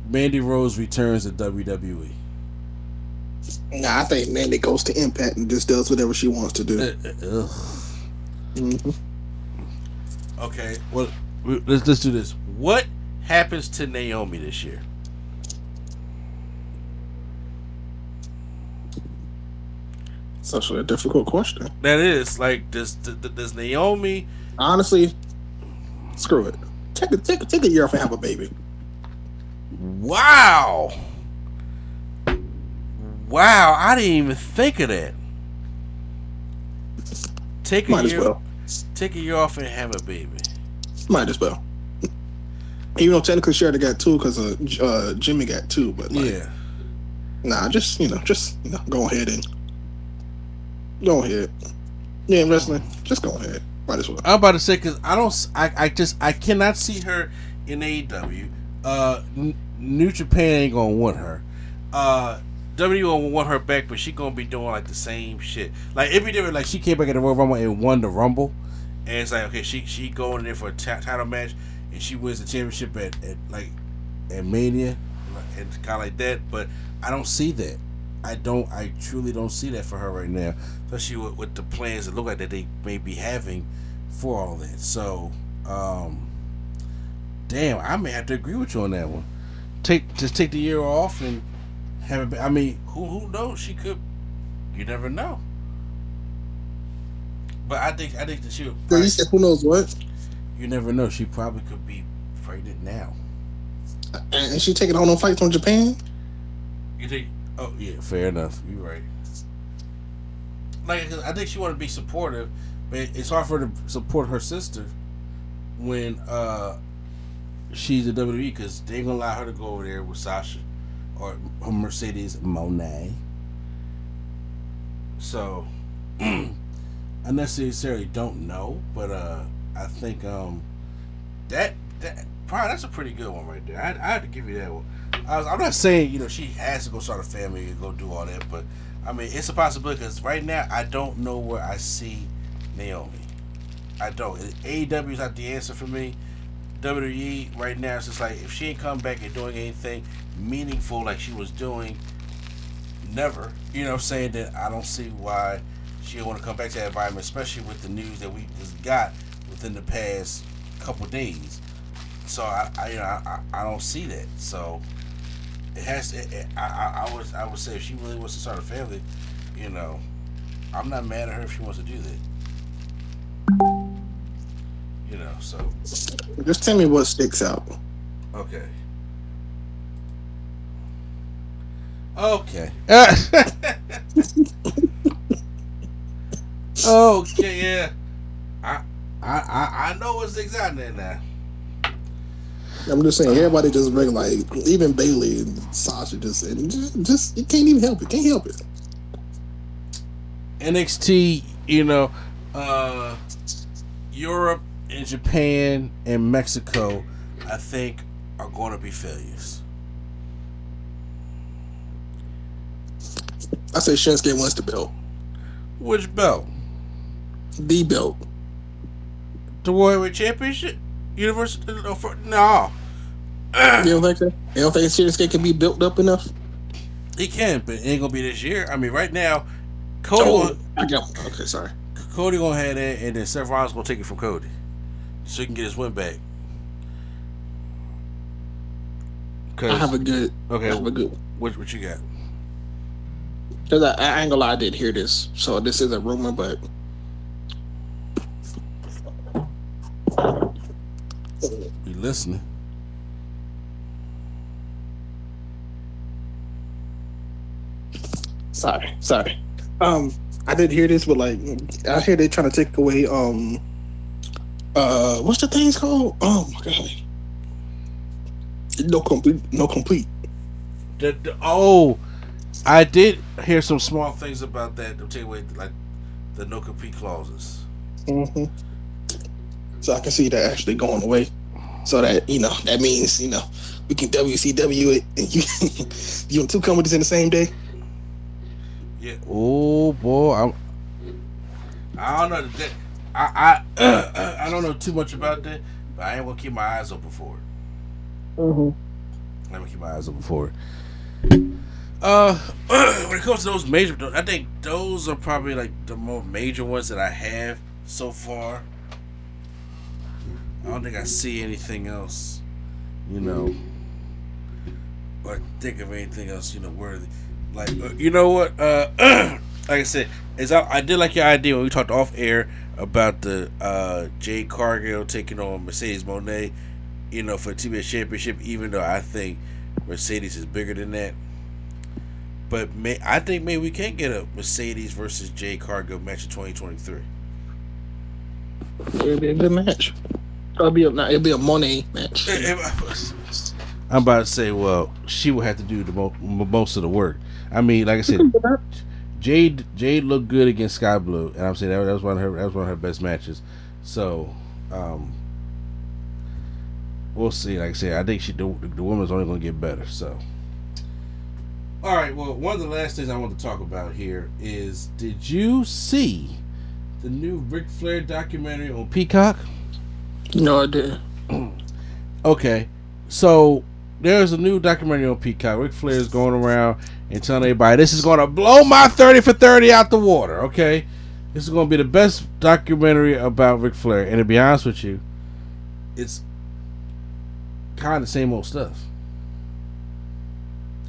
Mandy Rose returns to WWE. Nah, I think Mandy goes to Impact and just does whatever she wants to do. Uh, ugh. Mhm. Okay, well, let's let's do this. What happens to Naomi this year? Such a difficult question. That is like does does, does Naomi? Honestly, screw it. Take a take a, take a year off and have a baby. Wow, wow! I didn't even think of that. Take a Might as year, well. take a year off and have a baby. Might as well. Even though technically she already got two because uh, uh, Jimmy got two, but like, Yeah, nah, just you know, just you know, go ahead and go ahead. Yeah, wrestling, just go ahead. Might as well. I'm about to say because I don't, I, I just, I cannot see her in AEW. Uh, New Japan ain't gonna want her. Uh, WWE gonna want her back, but she gonna be doing like the same shit. Like it be different. Like she came back at the Royal Rumble and won the Rumble, and it's like okay, she she going in there for a ti- title match, and she wins the championship at, at like at Mania, and kind of like that. But I don't see that. I don't. I truly don't see that for her right now, especially with, with the plans that look like that they may be having for all that. So, um, damn, I may have to agree with you on that one. Take just take the year off and have it. I mean, who who knows? She could. You never know. But I think I think that she. Would Yeah, you said who knows what? you never know. She probably could be pregnant now. And and she taking on no fights from Japan. You think? Oh yeah, fair enough. You're right. Like I think she want to be supportive, but it's hard for her to support her sister when uh she's a WWE because they ain't gonna allow her to go over there with Sasha or Mercedes Moné. So <clears throat> I necessarily don't know, but uh I think um that that probably that's a pretty good one right there. I, I had to give you that one. I I'm not saying you know she has to go start a family and go do all that, but I mean it's a possibility because right now I don't know where I see Naomi. I don't. AEW is not the answer for me. WWE right now it's just like if she ain't come back and doing anything meaningful like she was doing, never. You know, I'm saying that I don't see why she want to come back to that environment, especially with the news that we just got within the past couple days. So I, I you know, I I don't see that. So it has to. It, I, I, I would, I would say if she really wants to start a family, you know, I'm not mad at her if she wants to do that. You know, so Just tell me what sticks out. okay. Okay. <laughs> okay, yeah. I, I, I, know what's exactly in there. I'm just saying, everybody just bring like even Bayley and Sasha just and just, just you can't even help it. Can't help it. NXT, you know, uh, Europe and Japan and Mexico, I think, are going to be failures. I say Shinsuke wants the belt, Which belt? the belt. The Warrior Championship? Universal? No. You don't think so? You don't think Shinsuke can be built up enough? He can, but it ain't gonna be this year. I mean, right now, Cody, Oh, gonna, I got one. Okay, sorry. Cody gonna have that, and then Seth Rollins gonna take it from Cody, so he can get his win back. I have a good. okay, I have a good one. what what you got? Cause I, I ain't gonna lie, I did hear this. So this is a rumor, but listening? sorry, sorry. Um, I did hear this, but like, I hear they're trying to take away um, uh, what's the thing's called? Oh my god, no complete, no complete. The, the, oh, I did hear some small things about that. To take away like the no compete clauses. Mm-hmm. So I can see that actually going away. So that you know that means you know we can WCW it and you <laughs> you and two companies in the same day. Yeah. Oh boy, I'm. I don't know that. I I <clears throat> I don't know too much about that, But I ain't gonna keep my eyes open for it. Mm-hmm. I'm gonna keep my eyes open for it. Uh, <clears throat> when it comes to those major, I think those are probably like the more major ones that I have so far. I don't think I see anything else, you know, or think of anything else, you know, worthy. Like, uh, you know what? Uh, <clears throat> like I said, is I, I did like your idea when we talked off air about the uh Jade Cargill taking on Mercedes Moné, you know, for the TBS Championship. Even though I think Mercedes is bigger than that. But may I think maybe we can get a Mercedes versus Jade Cargill match in 2023. It'll be a good match. It'll be a nah, it'll be a Monet match. I'm about to say, well, she will have to do the mo- most of the work. I mean, like I said, <laughs> Jade Jade looked good against Skye Blue, and I'm saying that, that was one of her that was one of her best matches. So, um, we'll see. Like I said, I think she the, the woman's only going to get better. So, all right. Well, one of the last things I want to talk about here is: Did you see the new Ric Flair documentary on Peacock? No, I didn't. <clears throat> Okay, so there's a new documentary on Peacock. Ric Flair is going around and telling everybody this is going to blow my 30 for 30 out the water, okay? This is going to be the best documentary about Ric Flair. And to be honest with you, it's kind of the same old stuff.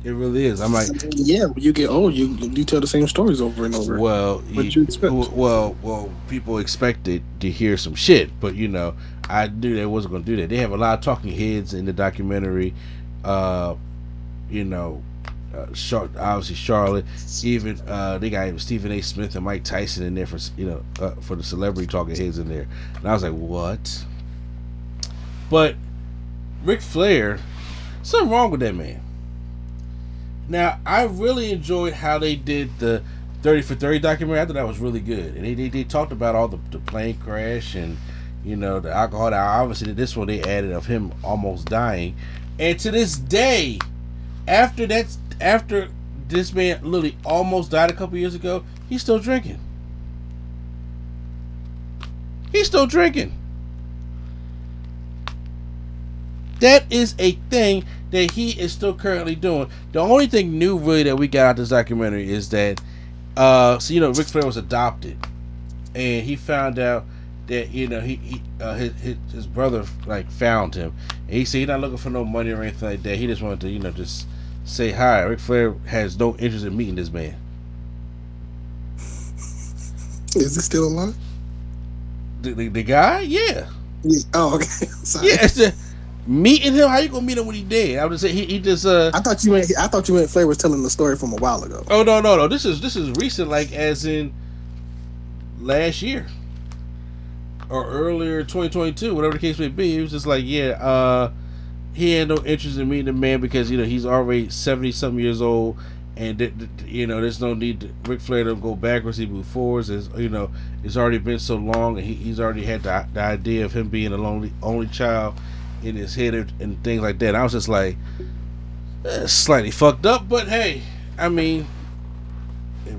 It really is. I'm like, yeah, when you get old, you you tell the same stories over and over. well, What you- you expect? well, well, people expected to hear some shit, but you know, I knew they wasn't going to do that. They have a lot of talking heads in the documentary. Uh, you know, uh, Char- obviously Charlotte. Even uh, they got Stephen A. Smith and Mike Tyson in there for you know uh, for the celebrity talking heads in there, and I was like, what? But Ric Flair, something wrong with that man. Now I really enjoyed how they did the thirty for thirty documentary. I thought that was really good, and they they, they talked about all the, the plane crash and you know the alcohol. Now obviously this one they added of him almost dying, and to this day, after that after this man literally almost died a couple years ago, he's still drinking. He's still drinking. That is a thing that he is still currently doing. The only thing new really that we got out of this documentary is that uh so you know Ric Flair was adopted and he found out that you know he, he uh, his, his his brother like found him and he said he's not looking for no money or anything like that. He just wanted to you know just say hi. Ric Flair has no interest in meeting this man. Is he still alive? The, the, the guy, yeah. Yeah. Oh, okay. <laughs> Sorry. Yeah, it's meeting him. How you gonna meet him when he dead? I would say he, he just uh. I thought you meant I thought you meant Flair was telling the story from a while ago. Oh no no no! This is this is recent, like as in last year or earlier, twenty twenty two, whatever the case may be. It was just like, yeah, uh, he had no interest in meeting the man because you know he's already seventy something years old, and th- th- you know there's no need to Ric Flair to go backwards. He move forwards. It's, you know it's already been so long, and he, he's already had the, the idea of him being a lonely only child in his head and, and things like that. I was just like, eh, slightly fucked up, but hey, I mean.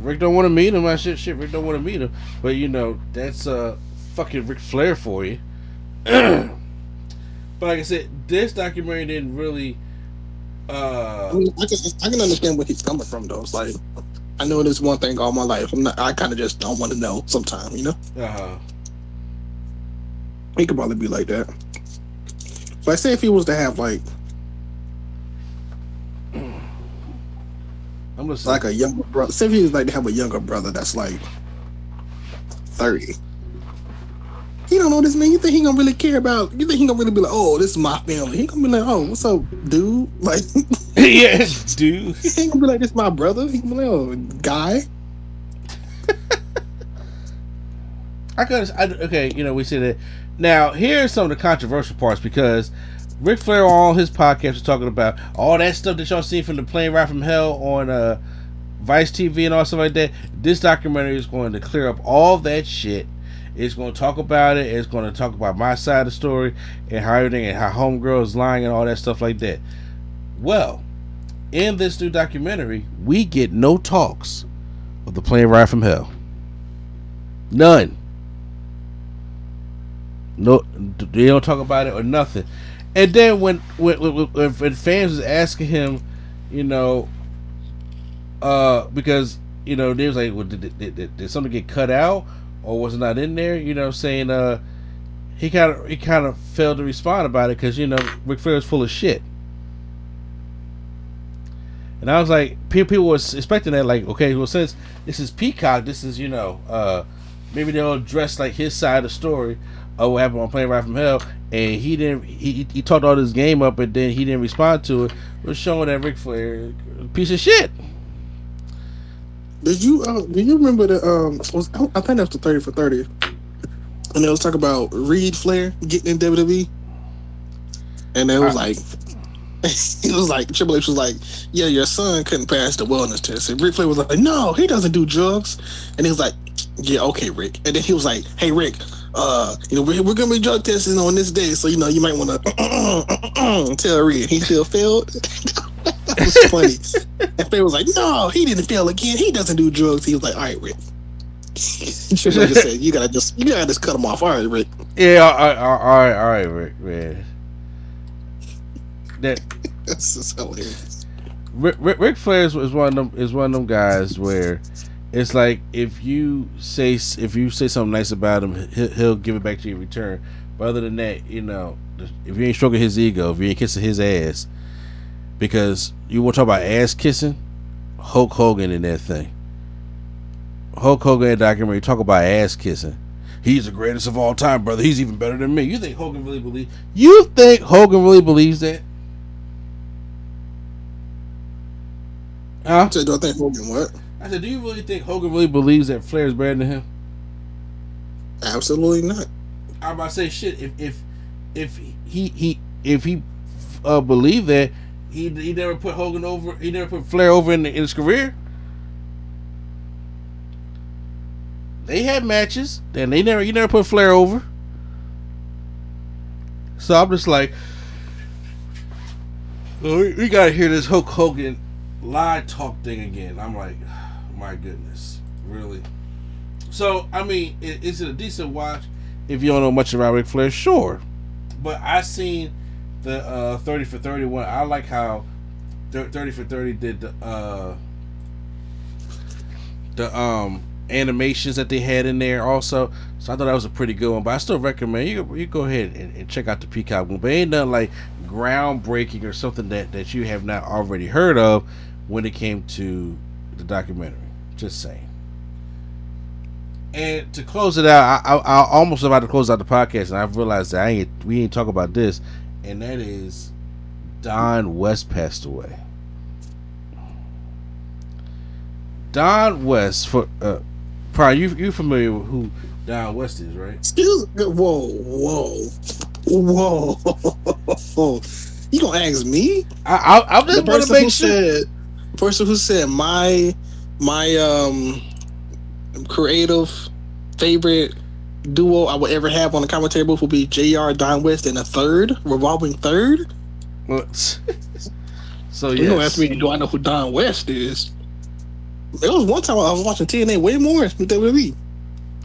Rick don't want to meet him, I shit, shit. Rick don't want to meet him, but you know that's uh fucking Ric Flair for you. <clears throat> but like I said, this documentary didn't really. Uh, I, mean, I can I can understand where he's coming from though. It's like I know this one thing all my life. I'm not. I kind of just don't want to know. Sometimes, you know. Uh huh. He could probably be like that. Like, say if he was to have like I'm just like a younger brother. Say if he was like to have a younger brother that's like thirty. He don't know this man. You think he gonna really care about? You think he gonna really be like, oh, this is my family? He gonna be like, oh, what's up, dude? <laughs> Like, <laughs> yeah, dude. he ain't gonna be like, this my brother. He gonna be like, oh, guy. <laughs> I could. I, okay, you know we said that. Now here's some of the controversial parts because Ric Flair on all his podcasts was talking about all that stuff that y'all seen from the plane ride from hell on uh, Vice TV and all stuff like that. This documentary is going to clear up all that shit. It's going to talk about it. It's going to talk about my side of the story and how everything and how homegirl is lying and all that stuff like that. Well, in this new documentary, we get no talks of the plane ride from hell. None. No, they don't talk about it or nothing. And then when when, when, when fans was asking him, you know, uh, because you know they was like, well, did, did, did, did something get cut out or was not in there? You know, saying uh, he kind of he kind of failed to respond about it because you know Ric Flair is full of shit. And I was like, people, was expecting that, like, okay, well, since this is Peacock, this is, you know, uh, maybe they'll address like his side of the story of what happened on Plane Ride from Hell, and he didn't, he, he talked all this game up, and then he didn't respond to it, was showing that Ric Flair piece of shit. Did you uh, do you remember the um? Was, I think that was the thirty for thirty, and they was talking about Reid Flair getting in WWE, and it was like <laughs> it was like Triple H was like, "Yeah, your son couldn't pass the wellness test." And Ric Flair was like, "No, he doesn't do drugs." And he was like, "Yeah, okay, Rick." And then he was like, "Hey, Rick, uh, you know, we're, we're gonna be drug testing on this day, so you know, you might want <clears throat> to tell Reed he still failed." <laughs> that was funny. and Flair was like, "No, he didn't fail again. He doesn't do drugs." He was like, "All right, Rick." Triple H said, "You gotta just, you gotta just cut him off." All right, Rick. Yeah, all right, all right, all right, Rick, man that this is hilarious. Rick, Rick, Ric Flair is, is one of them is one of them guys where it's like if you say if you say something nice about him, he'll, he'll give it back to you in return. But other than that, you know, if you ain't stroking his ego, if you ain't kissing his ass, because you want to talk about ass kissing, Hulk Hogan in that thing. Hulk Hogan in documentary talk about ass kissing. He's the greatest of all time, brother. He's even better than me. You think Hogan really believes? You think Hogan really believes that? Huh? So do I think Hogan what? I said, do you really think Hogan really believes that Flair is better than him? Absolutely not. I'm about to say shit. If if if he he if he uh, believed that he he never put Hogan over, he never put Flair over in, the, in his career. They had matches, then they never he never put Flair over. So I'm just like, we, we gotta hear this Hulk Hogan live talk thing again. I'm like, <sighs> my goodness, really. So I mean, is it a decent watch? If you don't know much about Ric Flair, sure. But I seen the uh, 30 for 31. I like how 30 for 30 did the uh, the um animations that they had in there also. So I thought that was a pretty good one. But I still recommend you you go ahead and, and check out the Peacock one. But ain't nothing like groundbreaking or something that, that you have not already heard of when it came to the documentary. Just saying. And to close it out, I, I, I almost about to close out the podcast, and I've realized that I ain't we ain't talk about this, and that is Don West passed away. Don West for uh, probably you you familiar with who Don West is, right? Excuse me. whoa, whoa, whoa. <laughs> you gonna ask me? I I, I just want to make sure. Said, person who said my my um creative favorite duo I would ever have on the commentary booth would be Jr. Don West and a third revolving third. What? so you don't ask me, do I know who Don West is? It was one time I was watching TNA way more than WWE.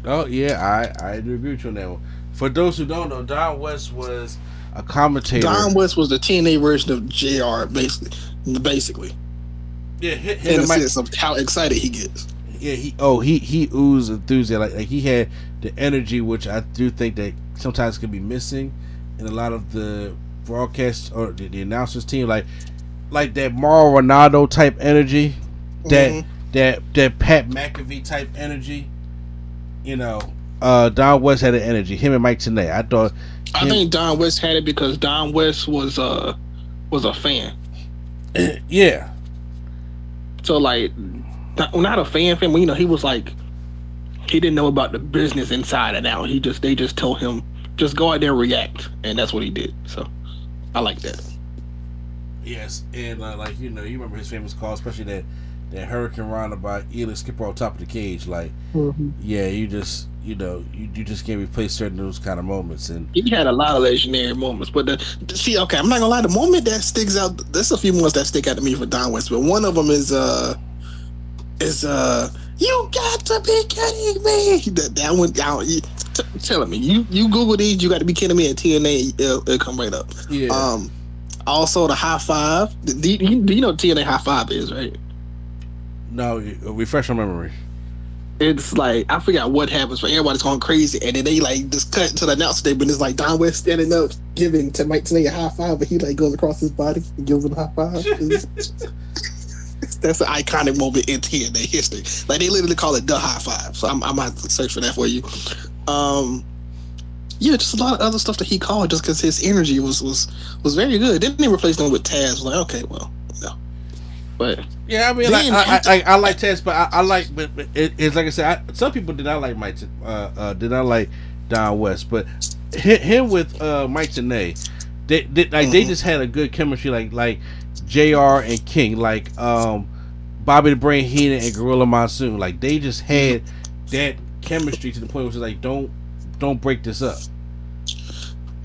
Oh yeah, I I agree with you on that one. For those who don't know, Don West was a commentator. Don West was the TNA version of Jr. Basically, basically. Yeah, hit, hit in the sense of how excited he gets. Yeah, he oh he he oozed enthusiasm. Like, like he had the energy which I do think that sometimes can be missing in a lot of the broadcast or the, the announcers team. Like like that Mauro Ranallo type energy that mm-hmm. that that Pat McAfee type energy you know uh Don West had the energy him and Mike Tenay. I thought him, I think Don West had it because Don West was uh was a fan. <clears throat> Yeah. So like, not, not a fan fan, but you know, he was like, he didn't know about the business inside and out. He just they just told him just go out there and react, and that's what he did. So I like that. Yes, and uh, like you know, you remember his famous call, especially that that Hurricanrana by Elix Skipper on top of the cage. Like, mm-hmm. yeah, you just you know you, you just can't replace certain those kind of moments. And he had a lot of legendary moments, but the, see, okay, I'm not gonna lie, the moment that sticks out, there's a few moments that stick out to me for Don West, but one of them is uh is uh you got to be kidding me. That that one, t- telling me you you Google these, you got to be kidding me. At TNA, it'll, it'll come right up. Yeah. Um, also the high five. Do you, do you know what TNA high five is right? no, refresh my memory. It's like I forgot what happens, but everybody's going crazy, and then they like just cut to the announce table, and it's like Don West standing up, giving to Mike Tenay a high five, but he like goes across his body and gives him a high five. <laughs> <laughs> That's an iconic moment in TNA history. Like they literally call it the high five. So I'm, I'm gonna search for that for you. Um, yeah, just a lot of other stuff that he called just because his energy was was was very good. Didn't he replace him with Taz? Like okay, well, no, but Yeah, I mean, like, I, I, I, I like Taz, but I, I like, but, it, it's like I said, I, some people did not like Mike, uh, uh, did not like Don West, but him, him with uh, Mike Tenay, they, they like they just had a good chemistry, like like Jr. and King, like um, Bobby the Brain Heenan and Gorilla Monsoon, like they just had that chemistry to the point where it's like, don't don't break this up.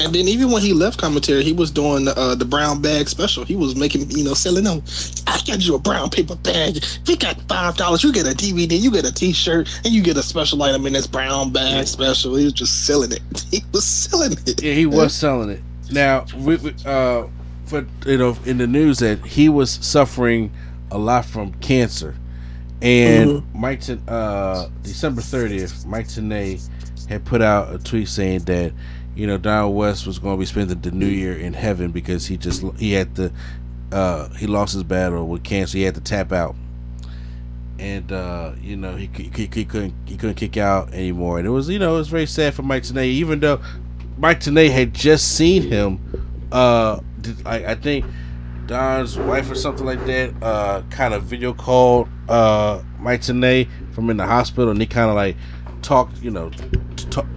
And then even when he left commentary, he was doing uh, the brown bag special. He was making, you know, selling them. I got you a brown paper bag. If you got five dollars, you get a DVD, you get a T-shirt, and you get a special item in this brown bag special. He was just selling it. <laughs> He was selling it. Yeah, he was selling it. Now, we, we, uh, for you know, in the news that he was suffering a lot from cancer, and Mike, Ten, uh, December thirtieth, Mike Tenay had put out a tweet saying that you know Don West was going to be spending the New Year in heaven because he just he had to uh, he lost his battle with cancer. He had to tap out. And uh, you know he, he, he couldn't he couldn't kick out anymore, and it was you know it was very sad for Mike Tenay. Even though Mike Tenay had just seen him. Uh, I, I think Don's wife or something like that uh, kind of video called uh, Mike Tenay from in the hospital, and he kind of like talked, you know,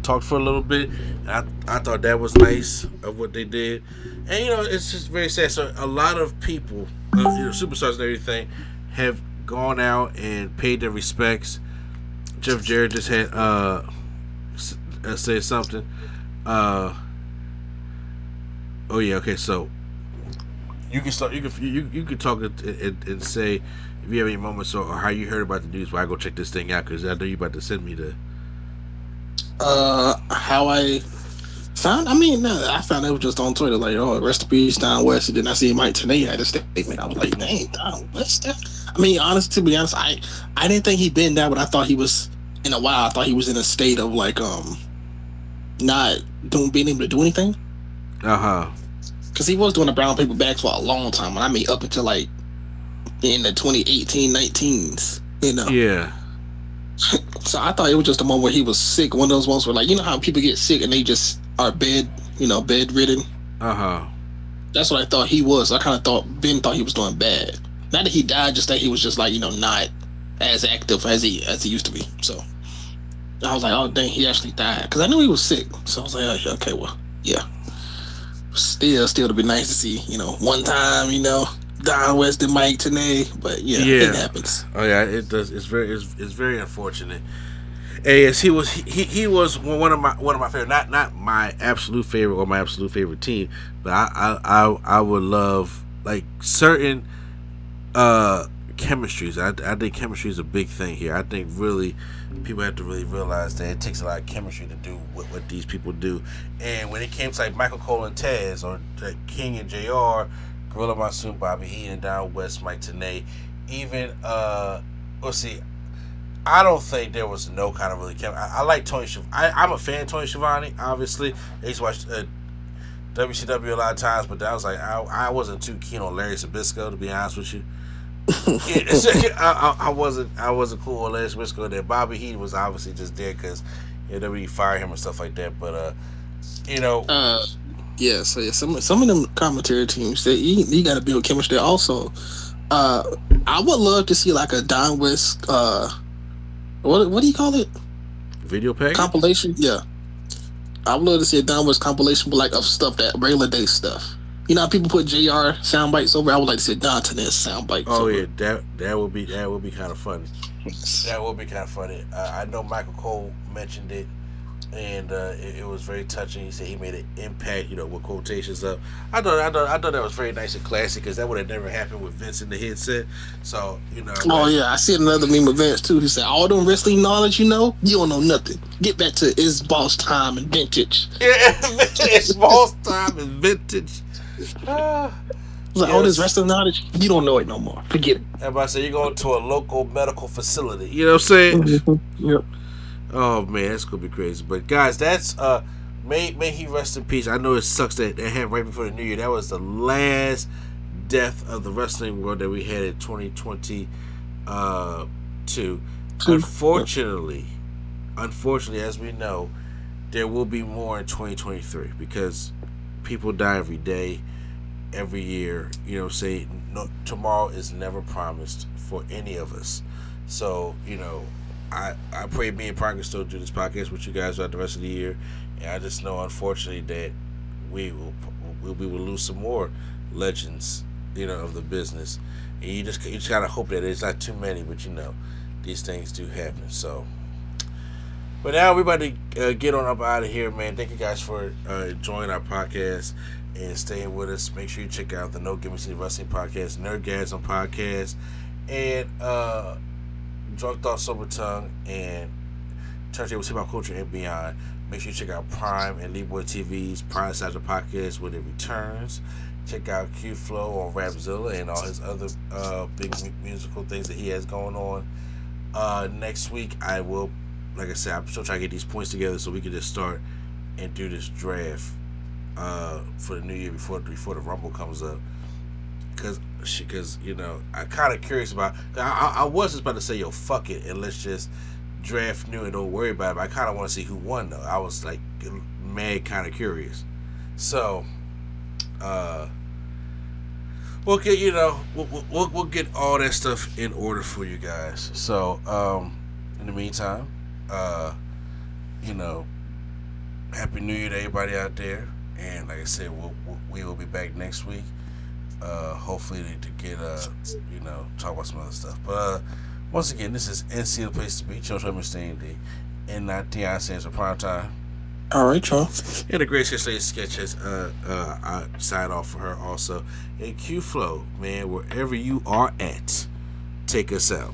talked for a little bit. I I thought that was nice of what they did, and you know it's just very sad. So a lot of people, uh, you know, superstars and everything, have gone out and paid their respects. Jeff Jarrett just had uh, uh said something. Uh, oh yeah, okay. So you can start. You can you you can talk and, and, and say if you have any moments or, or how you heard about the news. Why I go check this thing out because I know you about to send me the. Uh, how I found? I mean, no, I found it was just on Twitter. Like, oh, rest in peace, Don West. And then I see Mike Tenay had a statement. I was like, dang, Don West. That? I mean, honest to be honest, I I didn't think he'd been that, but I thought he was in a while. I thought he was in a state of like um not doing being able to do anything Uh huh. Because he was doing the brown paper bags for a long time. And I mean, up until like in the 2018, 19s. You know. Yeah. <laughs> So I thought it was just a moment where he was sick. One of those ones where, like, you know how people get sick and they just are bed, you know, bedridden. Uh huh. That's what I thought he was. I kind of thought Ben thought he was doing bad. Not that he died, just that he was just like, you know, not as active as he as he used to be. So I was like, oh dang, he actually died because I knew he was sick. So I was like, oh, okay, well, yeah. Still, still to be nice to see, you know, one time, you know, Don West and Mike Tenay, but yeah, Yeah. it happens. Oh yeah, it does. It's very, it's, it's very unfortunate. And yes, he was, he, he was one of my, one of my favorite, not, not my absolute favorite or my absolute favorite team, but I, I, I, I would love like certain, uh, chemistries. I, I think chemistry is a big thing here. I think really, people have to really realize that it takes a lot of chemistry to do what, what these people do. And when it came to like Michael Cole and Taz or King and Jr. Gorilla Monsoon, Bobby Heenan, Don West, Mike Tenay, even uh, let's see. I don't think there was no kind of really chem. I, I like Tony. I, I'm a fan of Tony Schiavone. Obviously, I used to watch uh, WCW a lot of times, but that was like I, I wasn't too keen on Larry Zbyszko to be honest with you. I, I, I wasn't I wasn't cool on Larry Zbyszko. There, Bobby Heenan was obviously just there because you know, WWE fired him and stuff like that. But uh, you know, Uh, yeah. So yeah, some some of them commentary teams that you, you got to build chemistry. Also, uh, I would love to see like a Don West. Uh, what what do you call it? video pack. Compilation. Yeah. I would love to see a Don West compilation, but like of stuff that regular day stuff. You know, how people put Jr. sound bites over. I would like to see Don Tennis sound bites. Oh over. yeah, that that would be that would be kind of funny. That would be kind of funny. Uh, I know Michael Cole mentioned it and uh, it, it, was very touching. He said he made an impact, you know, with quotations up. I thought, I thought, I thought that was very nice and classy because that would have never happened with Vince in the headset. So you know. Oh yeah, I see another meme of Vince too. He said, "All them wrestling knowledge you know, you don't know nothing. Get back to it's boss time and vintage." <laughs> Yeah, <laughs> it's boss time and vintage. Like, yes. all this wrestling knowledge, you don't know it no more. Forget it. Everybody say you're going to a local medical facility. You know what I'm saying? Mm-hmm. Yep. Oh man, that's gonna be crazy. But guys, that's uh may may he rest in peace. I know it sucks that that happened right before the new year. That was the last death of the wrestling world that we had in 2020 uh two. Unfortunately, unfortunately, as we know, there will be more in 2023 because people die every day, every year. You know, say no, tomorrow is never promised for any of us. So you know, I, I pray me and can still do this podcast with you guys throughout the rest of the year. And I just know, unfortunately, that we will we will lose some more legends, you know, of the business. And you just you just gotta hope that it's not too many, but you know, these things do happen. So, but now we're about to uh, get on up out of here, man. Thank you guys for uh, enjoying our podcast and staying with us. Make sure you check out the No Me City Wrestling Podcast, Nerdgasm Podcast, and uh Drunk Thought Sober Tongue and Turntable Hip Hop Culture and Beyond. Make sure you check out Prime and Leeboy TV's Prime Side of Podcast when it returns. Check out Q Flow on Rapzilla and all his other uh, big musical things that he has going on. Uh, next week, I will, like I said, I'm still trying to get these points together so we can just start and do this draft uh, for the new year before before the Rumble comes up because because you know I kind of curious about. I, I was just about to say yo fuck it and let's just draft new and don't worry about it. But I kind of want to see who won though. I was like mad kind of curious. So, uh, we'll get you know we'll, we'll we'll get all that stuff in order for you guys. So, um, in the meantime, uh, you know, happy New Year to everybody out there. And like I said, we'll, we'll be back next week uh, hopefully to get uh, you know talk about some other stuff. But uh, once again, this is NC the place to be. Joe Trump staying the N19 stands for prime time. All right, y'all. And the Great Lady sketches. Uh, uh, I sign off for her also. And Q Flow, man, wherever you are at, take us out.